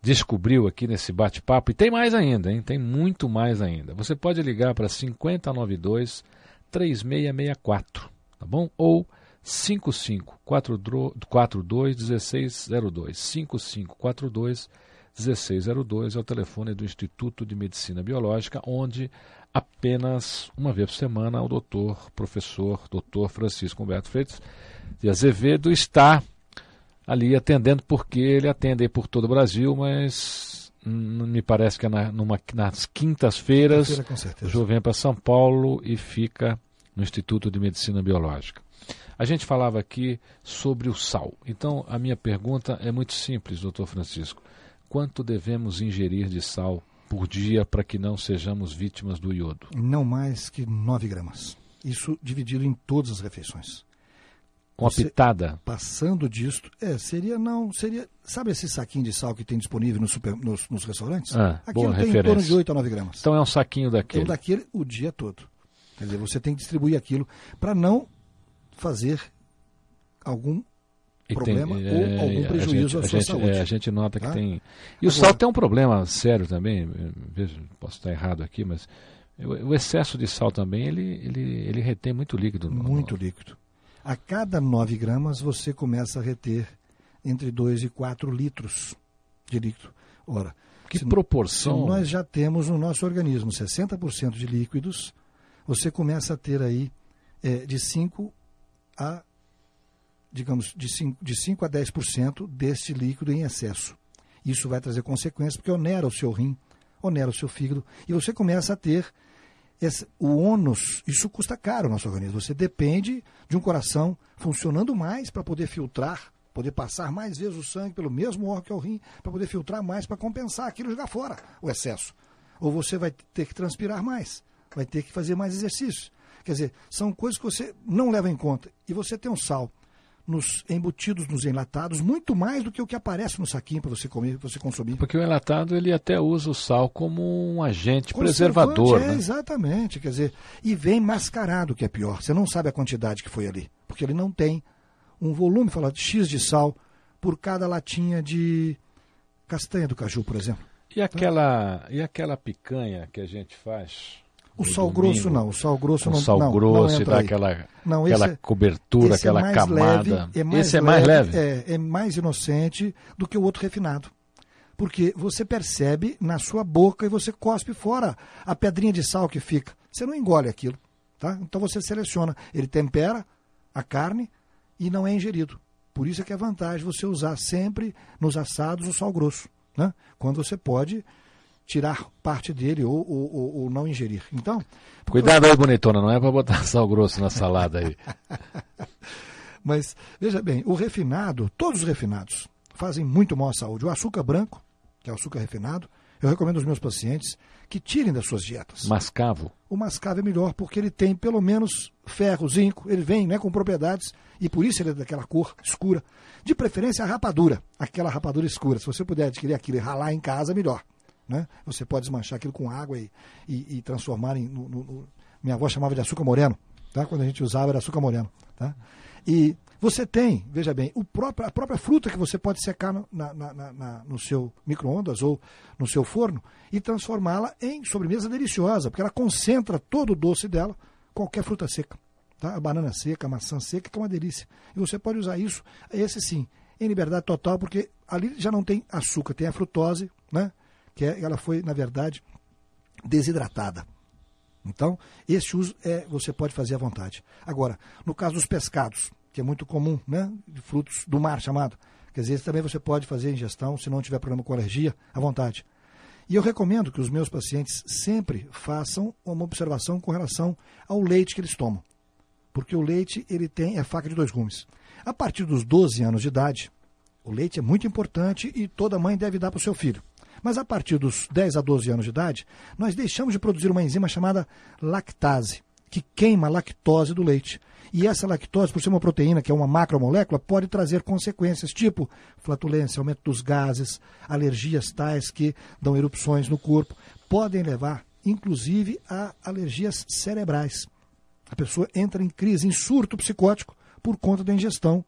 S3: descobriu aqui nesse bate-papo. E tem mais ainda, hein? Tem muito mais ainda. Você pode ligar para 5092 3664, tá bom? Ou 5542 1602. 5542 1602 é o telefone do Instituto de Medicina Biológica, onde apenas uma vez por semana o doutor, professor, doutor Francisco Humberto Freitas de Azevedo está ali atendendo, porque ele atende por todo o Brasil, mas me parece que é na, numa, nas quintas-feiras o João vem para São Paulo e fica no Instituto de Medicina Biológica. A gente falava aqui sobre o sal. Então, a minha pergunta é muito simples, doutor Francisco. Quanto devemos ingerir de sal por dia para que não sejamos vítimas do iodo?
S4: Não mais que 9 gramas. Isso dividido em todas as refeições.
S3: Uma Você, pitada.
S4: Passando disto, é, seria não, seria, sabe esse saquinho de sal que tem disponível no super, nos, nos, restaurantes?
S3: Ah,
S4: Aquilo
S3: boa
S4: tem
S3: referência.
S4: em torno de 8 a 9 gramas.
S3: Então é um saquinho daquele.
S4: Então daquele o dia todo. Quer dizer, você tem que distribuir aquilo para não fazer algum
S3: e
S4: problema
S3: tem,
S4: ou algum prejuízo
S3: a gente,
S4: à sua
S3: a gente,
S4: saúde.
S3: É, a gente nota que
S4: Tá?
S3: tem. E o
S4: Agora-
S3: sal tem um problema sério também. Veja, posso estar errado aqui, mas o, o excesso de sal também ele, ele, ele retém muito líquido. no-
S4: Muito líquido. A cada 9 gramas você começa a reter entre 2 e 4 litros de líquido. Ora,
S3: Que
S4: se-
S3: proporção.
S4: Se nós já temos no nosso organismo 60% de líquidos, você começa a ter aí é, de 5 a, digamos, de 5, de 5 a 10% deste líquido em excesso. Isso vai trazer consequências porque onera o seu rim, onera o seu fígado e você começa a ter esse, o ônus, isso custa caro ao nosso organismo. Você depende de um coração funcionando mais para poder filtrar, poder passar mais vezes o sangue pelo mesmo órgão que é o rim, para poder filtrar mais, para compensar aquilo jogar fora o excesso. Ou você vai ter que transpirar mais, vai ter que fazer mais exercícios. Quer dizer, são coisas que você não leva em conta. E você tem um sal nos embutidos, nos enlatados, muito mais do que o que aparece no saquinho para você comer, para você consumir.
S3: Porque o enlatado ele até usa o sal como um agente preservador.
S4: É,
S3: né?
S4: Exatamente, quer dizer, e vem mascarado, que é pior. Você não sabe a quantidade que foi ali, porque ele não tem um volume, fala de X de sal por cada latinha de castanha do caju, por exemplo.
S3: E aquela, e aquela picanha que a gente faz?
S4: O sal
S3: domingo,
S4: grosso não, o sal grosso
S3: O
S4: não
S3: sal
S4: não,
S3: grosso
S4: não
S3: e dá
S4: aí.
S3: aquela,
S4: Não,
S3: aquela
S4: é-
S3: cobertura,
S4: é
S3: aquela
S4: mais
S3: camada.
S4: leve, é mais
S3: esse é mais leve.
S4: É, é mais inocente do que o outro refinado. Porque você percebe na sua boca e você cospe fora a pedrinha de sal que fica. Você não engole aquilo. Tá? Então você seleciona. Ele tempera a carne e não é ingerido. Por isso é que é vantagem você usar sempre nos assados o sal grosso. Né? Quando você pode tirar parte dele ou, ou- ou- não ingerir. Então,
S3: Cuidado aí, bonitona, não é para botar sal grosso na salada aí.
S4: Mas, veja bem, o refinado, todos os refinados, fazem muito mal à saúde. O açúcar branco, que é o açúcar refinado, eu recomendo aos meus pacientes que tirem das suas dietas.
S3: Mascavo.
S4: O mascavo é melhor porque ele tem pelo menos ferro, zinco, ele vem né, com propriedades e por isso ele é daquela cor escura. De preferência a rapadura, aquela rapadura escura. Se você puder adquirir aquilo e ralar em casa, melhor. Né? Você pode desmanchar aquilo com água e, e- e transformar em. no- no- minha avó chamava de açúcar moreno. Tá? Quando a gente usava era açúcar moreno. Tá? E você tem, veja bem, o próprio, a própria fruta que você pode secar no, na- na- na- no seu micro-ondas ou no seu forno e transformá-la em sobremesa deliciosa, porque ela concentra todo o doce dela, qualquer fruta seca. Tá? A banana seca, a maçã seca, que é uma delícia. E você pode usar isso, esse sim, em liberdade total, porque ali já não tem açúcar, tem a frutose, né? Que é, ela foi, na verdade, desidratada. Então, esse uso é, você pode fazer à vontade. Agora, no caso dos pescados, que é muito comum, né, de frutos do mar chamado, quer dizer, também você pode fazer ingestão, se não tiver problema com alergia, à vontade. E eu recomendo que os meus pacientes sempre façam uma observação com relação ao leite que eles tomam. Porque o leite, ele tem, é faca de dois gumes. A partir dos 12 anos de idade, o leite é muito importante e toda mãe deve dar para o seu filho. Mas a partir dos 10 a 12 anos de idade, nós deixamos de produzir uma enzima chamada lactase, que queima a lactose do leite. E essa lactose, por ser uma proteína que é uma macromolécula, pode trazer consequências tipo flatulência, aumento dos gases, alergias tais que dão erupções no corpo, podem levar, inclusive, a alergias cerebrais. A pessoa entra em crise, em surto psicótico, por conta da ingestão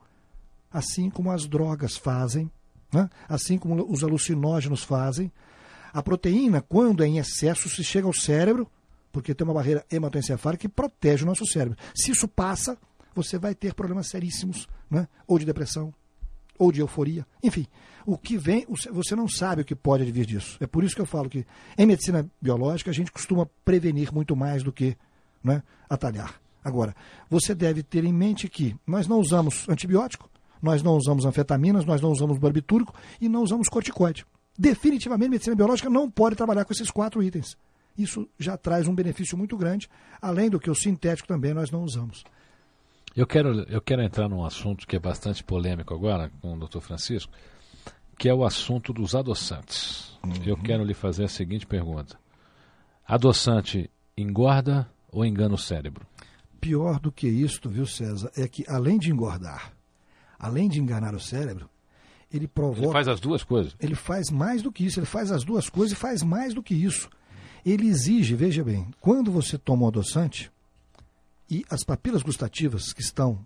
S4: assim como as drogas fazem, né? assim como os alucinógenos fazem. A proteína, quando é em excesso, se chega ao cérebro, porque tem uma barreira hematoencefálica que protege o nosso cérebro. Se isso passa, você vai ter problemas seríssimos, né? ou de depressão, ou de euforia. Enfim, o que vem, você não sabe o que pode advir disso. É por isso que eu falo que em medicina biológica a gente costuma prevenir muito mais do que né, atalhar. Agora, você deve ter em mente que nós não usamos antibiótico, nós não usamos anfetaminas, nós não usamos barbitúrico e não usamos corticoide. Definitivamente, a medicina biológica não pode trabalhar com esses quatro itens. Isso já traz um benefício muito grande, além do que o sintético também nós não usamos.
S3: Eu quero, eu quero entrar num assunto que é bastante polêmico agora com o Dr. Francisco, que é o assunto dos adoçantes. Eu quero lhe fazer a seguinte pergunta: adoçante engorda ou engana o cérebro?
S4: Pior do que isto, viu, César, é que além de engordar, além de enganar o cérebro, ele provoca.
S3: Ele faz as duas coisas.
S4: Ele faz mais do que isso, ele faz as duas coisas e faz mais do que isso. Ele exige, veja bem, quando você toma um adoçante e as papilas gustativas que estão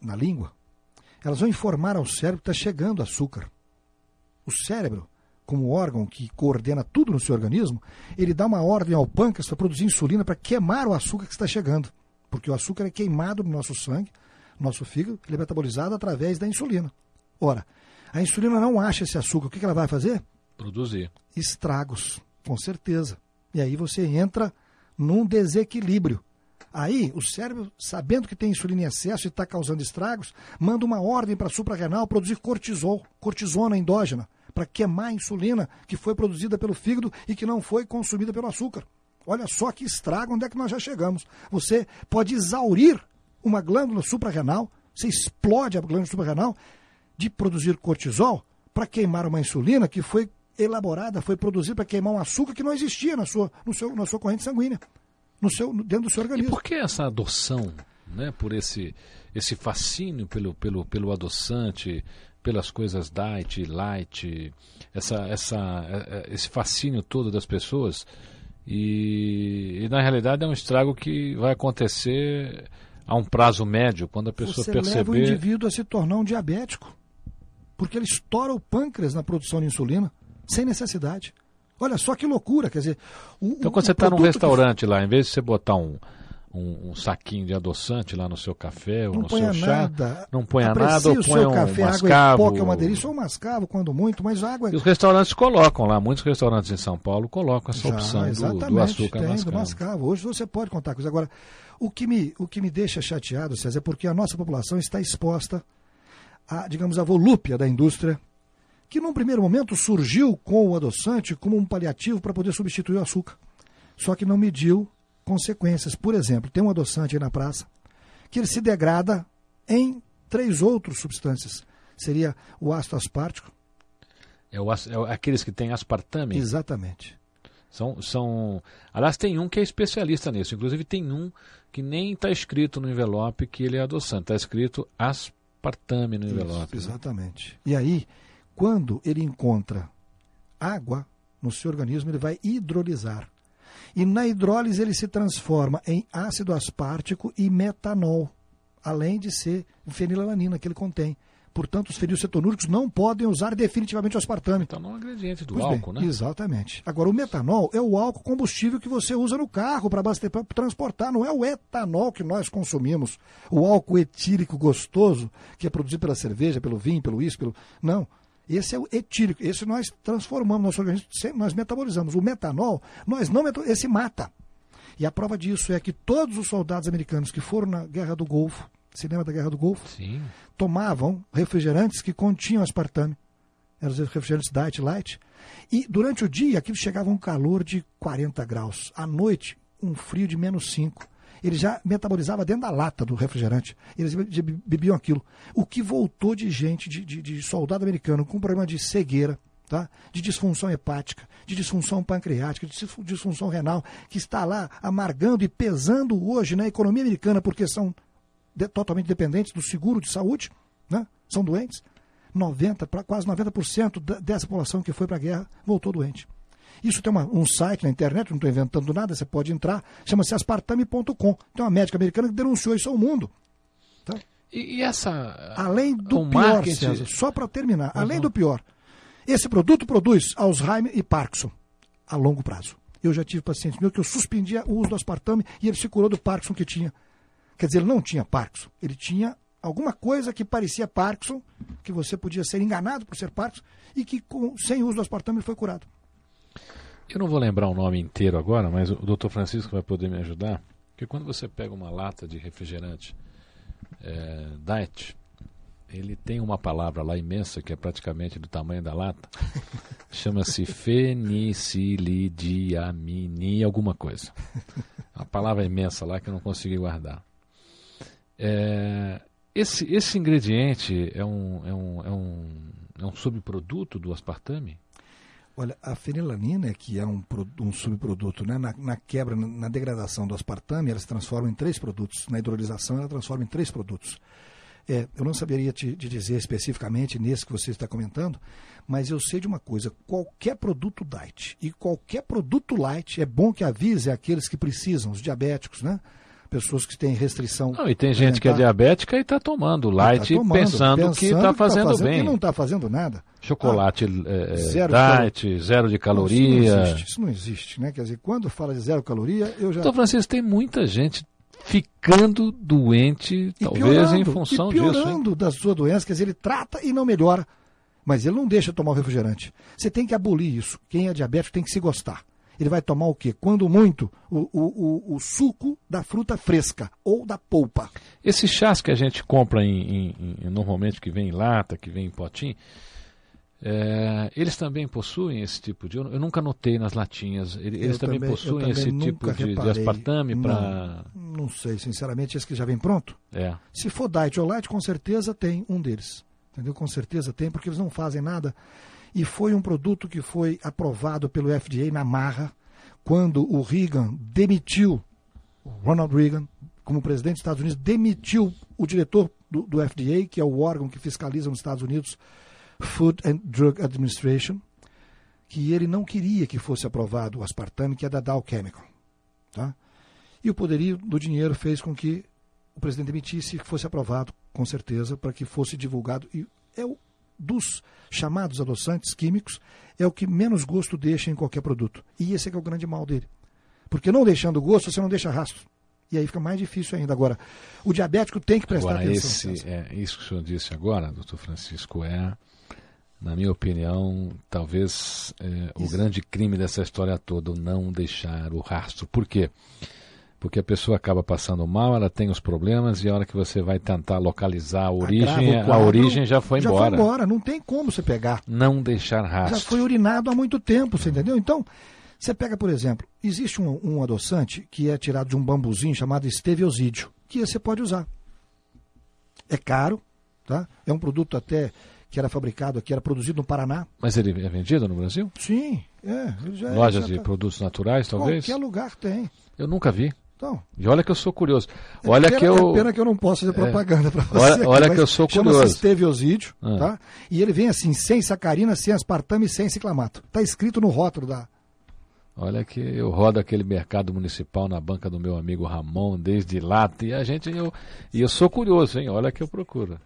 S4: na língua, elas vão informar ao cérebro que está chegando açúcar. O cérebro, como órgão que coordena tudo no seu organismo, ele dá uma ordem ao pâncreas para produzir insulina para queimar o açúcar que está chegando. Porque o açúcar é queimado no nosso sangue, nosso fígado, ele é metabolizado através da insulina. Ora, a insulina não acha esse açúcar, o que ela vai fazer?
S3: Produzir.
S4: Estragos, com certeza. E aí você entra num desequilíbrio. Aí o cérebro, sabendo que tem insulina em excesso e está causando estragos, manda uma ordem para a suprarrenal produzir cortisol, cortisona endógena, para queimar a insulina que foi produzida pelo fígado e que não foi consumida pelo açúcar. Olha só que estrago onde é que nós já chegamos. Você pode exaurir uma glândula suprarrenal, você explode a glândula suprarrenal de produzir cortisol para queimar uma insulina que foi elaborada, foi produzida para queimar um açúcar que não existia na sua, no seu, na sua corrente sanguínea, no seu, dentro do seu organismo.
S3: E por que essa adoção, né, por esse, esse fascínio pelo, pelo, pelo adoçante, pelas coisas diet, light, essa, essa, é, é, esse fascínio todo das pessoas? E, e, na realidade é um estrago que vai acontecer a um prazo médio, quando a pessoa
S4: Você
S3: perceber.
S4: Leva o indivíduo a se tornar um diabético. Porque ele estoura o pâncreas na produção de insulina, sem necessidade. Olha só que loucura, quer dizer.
S3: O, então, quando você está num restaurante que... lá, em vez de você botar um, um, um, saquinho de adoçante lá no seu café ou
S4: não
S3: no seu chá.
S4: Nada.
S3: Não ponha nada ou põe um
S4: café,
S3: mascavo.
S4: Água é uma delícia, ou mascavo, quando muito, mas água...
S3: E os restaurantes colocam lá, muitos restaurantes em São Paulo colocam essa Já, opção do, do, açúcar
S4: tem,
S3: mascavo.
S4: Do mascavo. Hoje você pode contar com isso. Agora, o que me, o que me deixa chateado, César, é porque a nossa população está exposta a, digamos, a volúpia da indústria, que num primeiro momento surgiu com o adoçante como um paliativo para poder substituir o açúcar. Só que não mediu consequências. Por exemplo, tem um adoçante aí na praça que ele se degrada em três outras substâncias. Seria o ácido aspartico.
S3: É, o, é aqueles que têm aspartame?
S4: Exatamente.
S3: São, são. Aliás, tem um que é especialista nisso. Inclusive, tem um que nem está escrito no envelope que ele é adoçante. Está escrito aspartame no envelope.
S4: Isso, exatamente. Né? E aí, quando ele encontra água no seu organismo, ele vai hidrolisar. E na hidrólise ele se transforma em ácido aspartico e metanol, além de ser fenilalanina que ele contém. Portanto, os fenilcetonúricos não podem usar definitivamente o aspartame.
S3: Metanol é um ingrediente do
S4: pois
S3: álcool,
S4: bem,
S3: né?
S4: Exatamente. Agora, o metanol é o álcool combustível que você usa no carro para transportar, não é o etanol que nós consumimos. O álcool etílico gostoso, que é produzido pela cerveja, pelo vinho, pelo uísque, pelo... Não. Esse é o etílico, esse nós transformamos, nosso organismo, nós metabolizamos. O metanol, nós não esse mata. E a prova disso é que todos os soldados americanos que foram na Guerra do Golfo, se lembra da Guerra do Golfo?
S3: Sim.
S4: Tomavam refrigerantes que continham aspartame. Eram os refrigerantes Diet Light. E durante o dia aquilo chegava a um calor de 40 graus. À noite, um frio de menos 5 ele já metabolizava dentro da lata do refrigerante. Eles bebiam aquilo. O que voltou de gente, de, de, de soldado americano com problema de cegueira, tá? de disfunção hepática, de disfunção pancreática, de disfunção renal, que está lá amargando e pesando hoje na economia americana porque são de, totalmente dependentes do seguro de saúde, né? são doentes. 90, quase 90% dessa população que foi para a guerra voltou doente. Isso tem uma, um site na internet, não estou inventando nada, você pode entrar, chama-se aspartame.com. Tem uma médica americana que denunciou isso ao mundo.
S3: Tá? E, e, essa.
S4: Além do pior, marketing... César, só para terminar, uhum. além do pior, esse produto produz Alzheimer e Parkinson a longo prazo. Eu já tive pacientes meus que eu suspendia o uso do aspartame e ele se curou do Parkinson que tinha. Quer dizer, ele não tinha Parkinson, ele tinha alguma coisa que parecia Parkinson, que você podia ser enganado por ser Parkinson, e que com, sem uso do aspartame ele foi curado.
S3: Eu não vou lembrar o nome inteiro agora, mas o Dr. Francisco vai poder me ajudar. Porque quando você pega uma lata de refrigerante é, diet, ele tem uma palavra lá imensa que é praticamente do tamanho da lata. Chama-se fenicilidiamini alguma coisa. A palavra imensa lá que eu não consegui guardar. É, esse, esse ingrediente é um, é, um, é, um, é um subproduto do aspartame?
S4: Olha, a fenilanina, que é um, um subproduto, né, na, na, quebra, na, degradação do aspartame, ela se transforma em três produtos. Na hidrolisação, ela transforma em três produtos. É, eu não saberia te, te, dizer especificamente nesse que você está comentando, mas eu sei de uma coisa: qualquer produto diet e qualquer produto light, é bom que avise aqueles que precisam, os diabéticos, né? Pessoas que têm restrição.
S3: Não, e tem gente que é diabética e está tomando tá light tá tomando, pensando, pensando, que está fazendo, tá fazendo, bem. E
S4: não está fazendo nada.
S3: Chocolate ah, é, zero diet, de zero de caloria.
S4: Isso não, existe, isso não existe, né? Quer dizer, quando fala de zero caloria, eu já.
S3: Então, Francisco, tem muita gente ficando doente, e talvez piorando, em função
S4: e
S3: piorando
S4: disso. Piorando da sua doença, quer dizer, ele trata e não melhora. Mas ele não deixa tomar o refrigerante. Você tem que abolir isso. Quem é diabético tem que se gostar ele vai tomar o quê? Quando muito, o, o, o, o suco da fruta fresca ou da polpa.
S3: Esses chás que a gente compra em, em, em, normalmente, que vem em lata, que vem em potinho, É, eles também possuem esse tipo de. Eu eu nunca notei nas latinhas. Ele- Eles também,
S4: também-
S3: possuem
S4: também
S3: esse tipo de, de aspartame
S4: Não.
S3: para.
S4: Não sei, sinceramente, esse que já vem pronto.
S3: É.
S4: Se for diet ou light, com certeza tem um deles. Entendeu? Com certeza tem, porque eles não fazem nada. E foi um produto que foi aprovado pelo FDA na marra quando o Reagan demitiu, Ronald Reagan, como presidente dos Estados Unidos, demitiu o diretor do, do FDA, que é o órgão que fiscaliza nos Estados Unidos, Food and Drug Administration, que ele não queria que fosse aprovado o aspartame, que é da Dow Chemical. Tá? E o poderio do dinheiro fez com que o presidente demitisse e que fosse aprovado, com certeza, para que fosse divulgado. E é o dos chamados adoçantes químicos, é o que menos gosto deixa em qualquer produto. E esse é que é o grande mal dele. Porque não deixando gosto, você não deixa rastro. E aí fica mais difícil ainda. Agora, o diabético tem que prestar
S3: Agora,
S4: atenção.
S3: esse, é, isso que o senhor disse agora, doutor Francisco, é, na minha opinião, talvez é, o grande crime dessa história toda, o não deixar o rastro. Por quê? Porque a pessoa acaba passando mal, ela tem os problemas e a hora que você vai tentar localizar a origem,
S4: Agrava o
S3: a
S4: quadro,
S3: origem já foi
S4: já
S3: embora.
S4: foi embora, não tem como você pegar.
S3: Não deixar rastro.
S4: já foi urinado há muito tempo, você entendeu? Então, você pega, por exemplo, existe um, um adoçante que é tirado de um bambuzinho chamado esteviosídeo, que você pode usar. É caro, tá? É um produto até que era fabricado aqui, era produzido no Paraná.
S3: Mas ele é vendido no Brasil?
S4: Sim, é. já é-
S3: Lojas
S4: já
S3: de
S4: tá-
S3: produtos naturais, talvez?
S4: Qualquer lugar tem.
S3: Eu nunca vi.
S4: Então,
S3: E olha que eu sou curioso.
S4: é
S3: Olha
S4: pena,
S3: que eu.
S4: é pena que eu não posso fazer propaganda para você.
S3: Olha- olha que eu sou curioso.
S4: esteviosídeo,
S3: Ah.
S4: tá? E ele vem assim, sem sacarina, sem aspartame e sem ciclamato. Tá escrito no rótulo da,
S3: Olha que eu rodo aquele mercado municipal na banca do meu amigo Ramon desde lá. E a gente. Eu, e eu sou curioso, hein? Olha que eu procuro.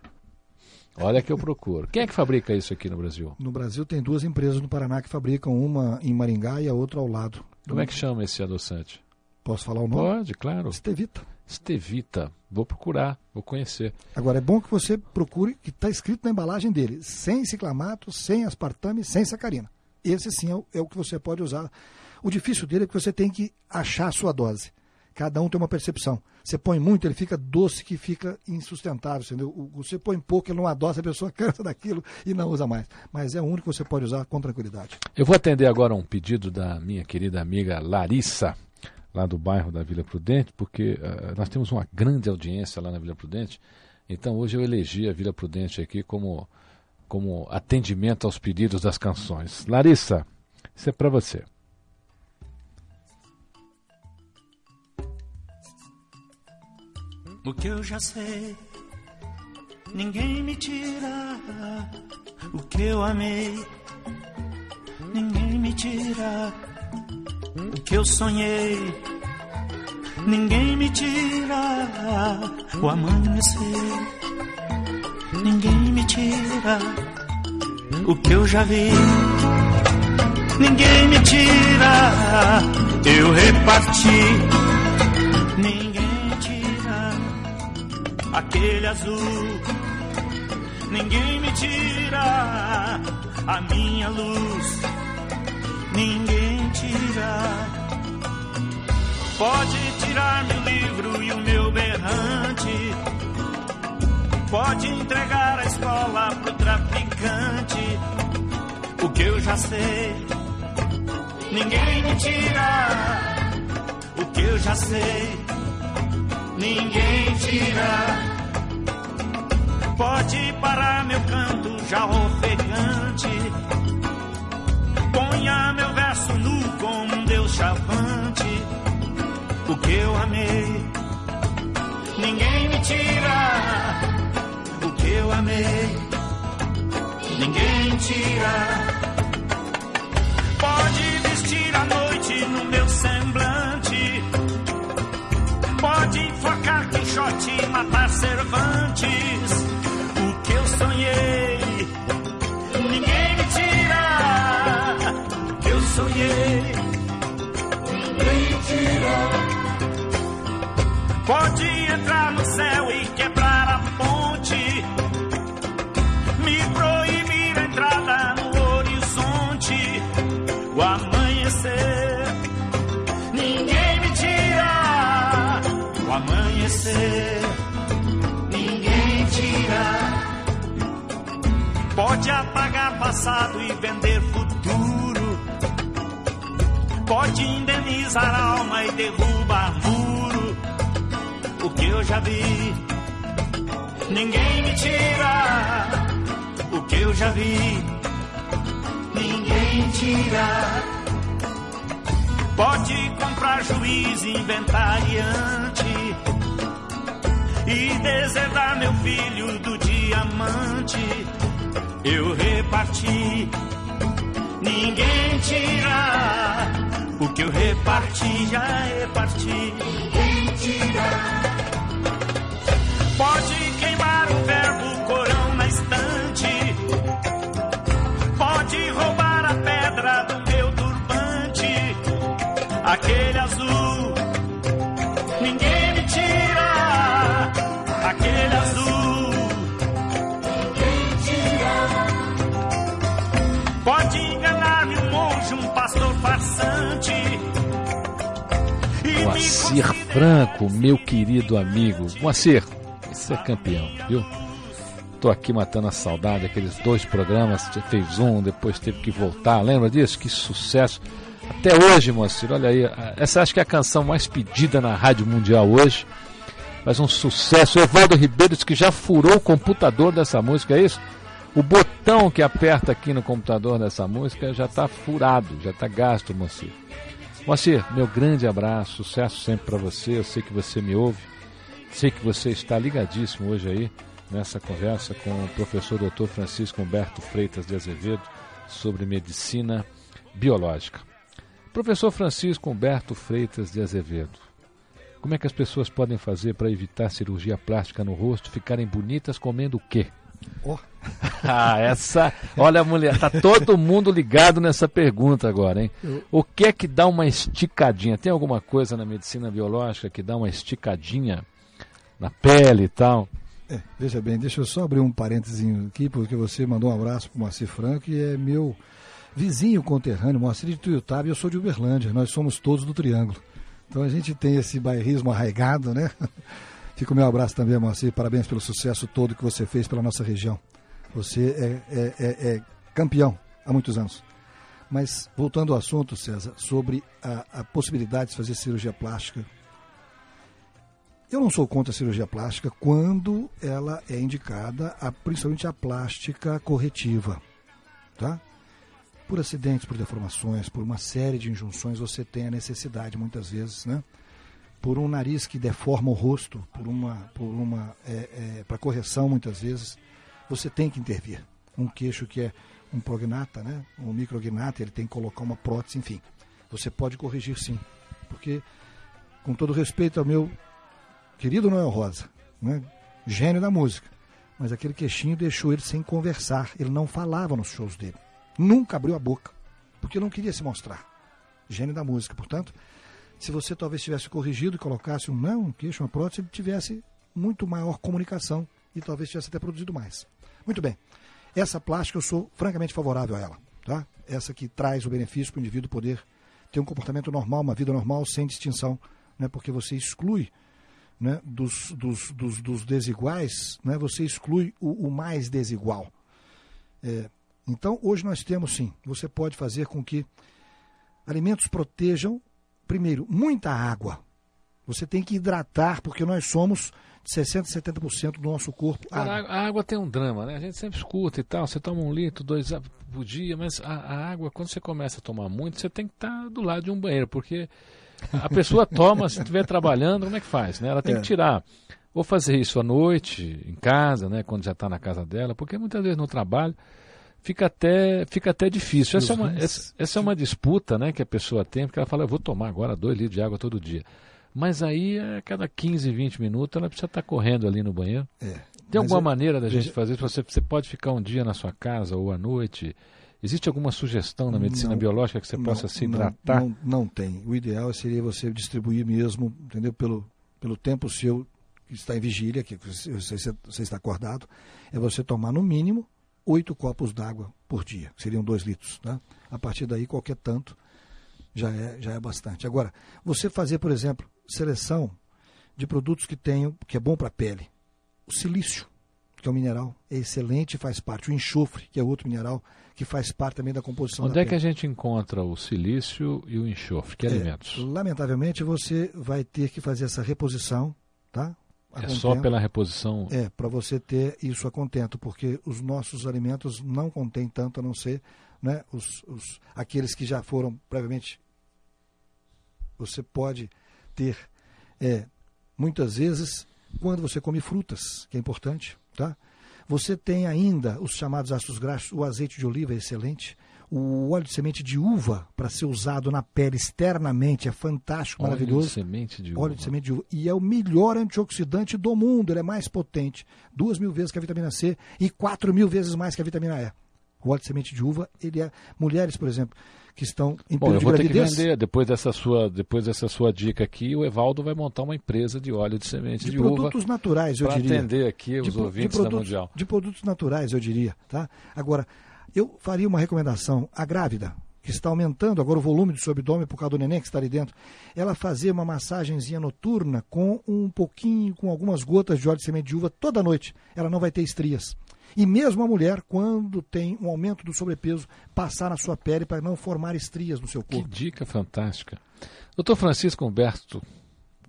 S3: Olha que eu procuro. Quem é que fabrica isso aqui no Brasil?
S4: No Brasil tem duas empresas no Paraná que fabricam uma em Maringá e a outra ao lado.
S3: Como é que chama esse adoçante?
S4: Posso falar o nome?
S3: Pode, claro.
S4: Estevita.
S3: Estevita. Vou procurar, vou conhecer.
S4: Agora é bom que você procure que está escrito na embalagem dele, sem ciclamato, sem aspartame, sem sacarina. Esse sim é o, é o que você pode usar. O difícil dele é que você tem que achar a sua dose. Cada um tem uma percepção. Você põe muito, ele fica doce que fica insustentável. Entendeu? Você põe pouco, ele não adoça, a pessoa cansa daquilo e não usa mais. Mas é o único que você pode usar com tranquilidade.
S3: Eu vou atender agora um pedido da minha querida amiga Larissa, lá do bairro da Vila Prudente, porque eh, nós temos uma grande audiência lá na Vila Prudente. Então hoje eu elegi a Vila Prudente aqui como, como atendimento aos pedidos das canções. Larissa, isso é para você.
S2: O que eu já sei, ninguém me tira. O que eu amei, ninguém me tira. O que eu sonhei, ninguém me tira. O amanhecer, ninguém me tira. O que eu já vi, ninguém me tira. Eu reparti, ninguém tira aquele azul. Ninguém me tira a minha luz. Ninguém Pode tirar meu livro e o meu berrante. Pode entregar a escola pro traficante. O que eu já sei, ninguém me tira. O que eu já sei, ninguém tira. Pode parar meu canto já ofegante. Ponha meu verso nu como um deus chavante. O que eu amei, ninguém me tira. O que eu amei, ninguém tira. Pode vestir a noite no meu semblante. Pode enforcar Quixote e matar Cervantes. O que eu sonhei, ninguém me tira. O que eu sonhei, Pode entrar no céu e quebrar a ponte. Me proibir a entrada no horizonte. O amanhecer, ninguém me tira. O amanhecer, ninguém tira. Pode apagar passado e vender futuro. Pode indenizar alma e derrubar muro. O que eu já vi, ninguém me tira. O que eu já vi, ninguém tira. Pode comprar juiz inventariante e deserdar meu filho do diamante. Eu reparti, ninguém tira. O que eu reparti, já reparti. Ninguém tira.
S3: Moacir Franco, meu querido amigo. Moacir, você é campeão, viu? Tô aqui matando a saudade, aqueles dois programas, você fez um, depois teve que voltar, lembra disso? Que sucesso. Até hoje, Moacir, olha aí, essa acho que é a canção mais pedida na Rádio Mundial hoje. Faz um sucesso. Evaldo Ribeiro que já furou o computador dessa música, é isso? O botão que aperta aqui no computador dessa música já está furado, já está gasto, Moacir. Moacir, meu grande abraço, sucesso sempre para você. Eu sei que você me ouve, sei que você está ligadíssimo hoje aí nessa conversa com o professor Dr. Francisco Humberto Freitas de Azevedo sobre medicina biológica. Professor Francisco Humberto Freitas de Azevedo, como é que as pessoas podem fazer para evitar cirurgia plástica no rosto, ficarem bonitas comendo o quê?
S4: Ó,
S3: Ah, essa. Olha, mulher, tá todo mundo ligado nessa pergunta agora, hein? O que é que dá uma esticadinha? Tem alguma coisa na medicina biológica que dá uma esticadinha na pele e tal?
S4: É, veja bem, deixa eu só abrir um parênteses aqui, porque você mandou um abraço para o Moacir Franco, que é meu vizinho conterrâneo, Moacir de Tuiutaba, e eu sou de Uberlândia, nós somos todos do Triângulo. Então a gente tem esse bairrismo arraigado, né? Fica o meu abraço também, Moacir, parabéns pelo sucesso todo que você fez pela nossa região. Você é, é, é, é campeão há muitos anos. Mas voltando ao assunto, César, sobre a, a possibilidade de fazer cirurgia plástica eu não sou contra a cirurgia plástica quando ela é indicada, a, principalmente a plástica corretiva, tá? Por acidentes, por deformações, por uma série de injunções, você tem a necessidade, muitas vezes, né? Por um nariz que deforma o rosto, por uma, por uma, é, é, para correção, muitas vezes, você tem que intervir. Um queixo que é um prognata, né? Um micrognata, ele tem que colocar uma prótese, enfim. Você pode corrigir sim, porque, com todo respeito ao meu querido Noel Rosa, né? gênio da música. Mas aquele queixinho deixou ele sem conversar. Ele não falava nos shows dele. Nunca abriu a boca. Porque não queria se mostrar. Gênio da música. Portanto, se você talvez tivesse corrigido e colocasse um não, um queixo, uma prótese, ele tivesse muito maior comunicação e talvez tivesse até produzido mais. Muito bem. Essa plástica eu sou francamente favorável a ela. Tá? Essa que traz o benefício para o indivíduo poder ter um comportamento normal, uma vida normal, sem distinção. Né? Porque você exclui né, dos, dos, dos, dos, desiguais, né, você exclui o, o mais desigual. É, então, hoje nós temos sim, você pode fazer com que alimentos protejam, primeiro, muita água. Você tem que hidratar, porque nós somos 60%, 70% do nosso corpo. Água.
S3: a água tem um drama, né? A gente sempre escuta e tal, você toma um litro, dois por dia, mas a, a água, quando você começa a tomar muito, você tem que estar do lado de um banheiro, porque a pessoa toma, se estiver trabalhando, como é que faz? Né? Ela tem
S4: É.
S3: que tirar. Ou fazer isso à noite, em casa, né? quando já está na casa dela, porque muitas vezes no trabalho fica até, fica até difícil. Essa é, uma, essa, essa é uma disputa né, que a pessoa tem, porque ela fala, eu vou tomar agora dois litros de água todo dia. Mas aí, a cada 15, 20 minutos, ela precisa estar correndo ali no banheiro.
S4: É.
S3: Tem alguma
S4: é-
S3: maneira da gente fazer isso? Você, você pode ficar um dia na sua casa ou à noite? Existe alguma sugestão na medicina
S4: Não,
S3: biológica que você
S4: não,
S3: possa se
S4: não,
S3: hidratar?
S4: Não, não tem. O ideal seria você distribuir mesmo, entendeu? Pelo, pelo tempo seu que está em vigília, que você, você- você está acordado, é você tomar no mínimo oito copos d'água por dia, que seriam dois litros. Tá? A partir daí, qualquer tanto já é, já é bastante. Agora, você fazer, por exemplo, seleção de produtos que tenham, que é bom para a pele. O silício. que é um mineral, é excelente e faz parte. O enxofre, que é outro mineral, que faz parte também da composição
S3: Onde
S4: da
S3: é que a
S4: pele.
S3: gente encontra o silício e o enxofre? Que
S4: É,
S3: alimentos?
S4: lamentavelmente, você vai ter que fazer essa reposição, tá? A
S3: É só
S4: contento.
S3: pela reposição.
S4: É, para você ter isso a contento, porque os nossos alimentos não contêm tanto, a não ser né, os, os, aqueles que já foram previamente. Você pode ter, é, muitas vezes, quando você come frutas, que é importante, tá? Você tem ainda os chamados ácidos graxos, o azeite de oliva é excelente, o óleo de semente de uva para ser usado na pele externamente é fantástico,
S3: Óleo
S4: maravilhoso.
S3: de semente de uva.
S4: Óleo de semente de uva. E é o melhor antioxidante do mundo. Ele é mais potente. Duas mil vezes que a vitamina C e quatro mil vezes mais que a vitamina E. O óleo de semente de uva, ele é. Mulheres, por exemplo, que estão em
S3: Bom, eu vou
S4: de
S3: ter que vender, depois dessa, sua, depois dessa sua dica aqui, o Evaldo vai montar uma empresa de óleo de semente
S4: de
S3: de, uva
S4: produtos naturais, eu
S3: para
S4: diria.
S3: atender aqui os
S4: de, pro- de
S3: ouvintes da
S4: produtos,
S3: Mundial.
S4: de produtos naturais, eu diria. Tá? Agora, eu faria uma recomendação à grávida, que está aumentando agora o volume do seu abdômen por causa do neném que está ali dentro, ela fazer uma massagenzinha noturna com um pouquinho, com algumas gotas de óleo de semente de uva toda noite. Ela não vai ter estrias. E mesmo a mulher, quando tem um aumento do sobrepeso, passar na sua pele para não formar estrias no seu
S3: Que
S4: corpo.
S3: dica fantástica. Doutor Francisco Humberto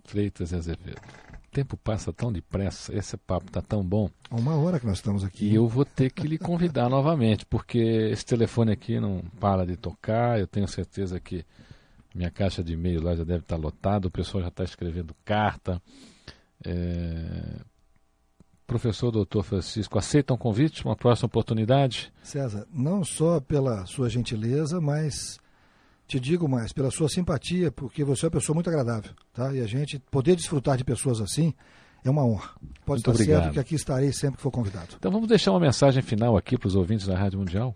S3: Freitas e Azevedo. O tempo passa tão depressa, esse papo está tão bom.
S4: Há uma hora que nós estamos aqui.
S3: E eu vou ter que lhe convidar novamente, porque esse telefone aqui não para de tocar. Eu tenho certeza que minha caixa de e-mail lá já deve estar lotada, o pessoal já está escrevendo carta. É, Professor Doutor Francisco, aceita um convite, uma próxima oportunidade?
S4: César, não só pela sua gentileza, mas te digo mais, pela sua simpatia, porque você é uma pessoa muito agradável, tá? E a gente poder desfrutar de pessoas assim é uma honra. Pode
S3: Muito
S4: estar
S3: obrigado.
S4: certo que aqui estarei sempre que for convidado.
S3: Então vamos deixar uma mensagem final aqui para os ouvintes da Rádio Mundial.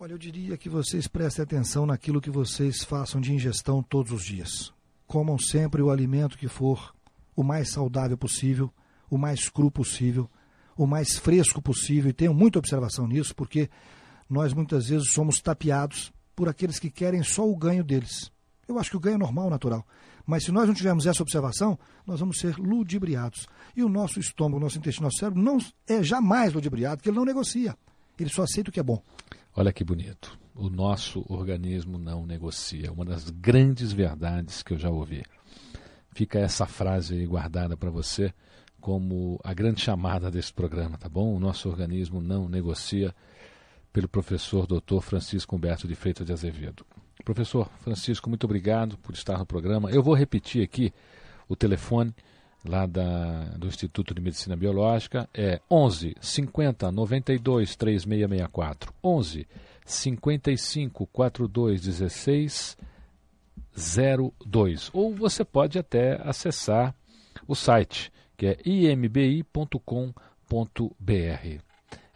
S4: Olha, eu diria que vocês prestem atenção naquilo que vocês façam de ingestão todos os dias. Comam sempre o alimento que for o mais saudável possível, o mais cru possível, o mais fresco possível, e tenham muita observação nisso, porque nós muitas vezes somos tapeados por aqueles que querem só o ganho deles. Eu acho que o ganho é normal, natural. Mas se nós não tivermos essa observação, nós vamos ser ludibriados. E o nosso estômago, o nosso intestino, nosso cérebro não é jamais ludibriado, porque ele não negocia. Ele só aceita o que é bom.
S3: Olha que bonito. O nosso organismo não negocia. Uma das grandes verdades que eu já ouvi. Fica essa frase aí guardada para você como a grande chamada desse programa, tá bom? O nosso organismo não negocia pelo professor Dr. Francisco Humberto de Freitas de Azevedo. Professor Francisco, muito obrigado por estar no programa. Eu vou repetir aqui o telefone lá da, do Instituto de Medicina Biológica é 11 50 92 3664. 11 55 42 16 02. Ou você pode até acessar o site, que é imbi.com.br.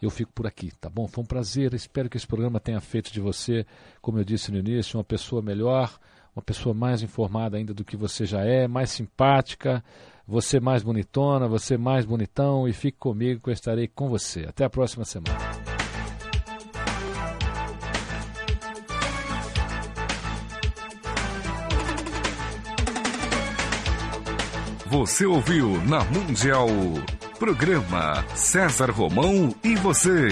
S3: Eu fico por aqui, tá bom? Foi um prazer. Espero que esse programa tenha feito de você, como eu disse no início, uma pessoa melhor, uma pessoa mais informada ainda do que você já é, mais simpática, você mais bonitona, você mais bonitão. E fique comigo que eu estarei com você. Até a próxima semana.
S1: Você ouviu na Mundial. Programa César Romão e você.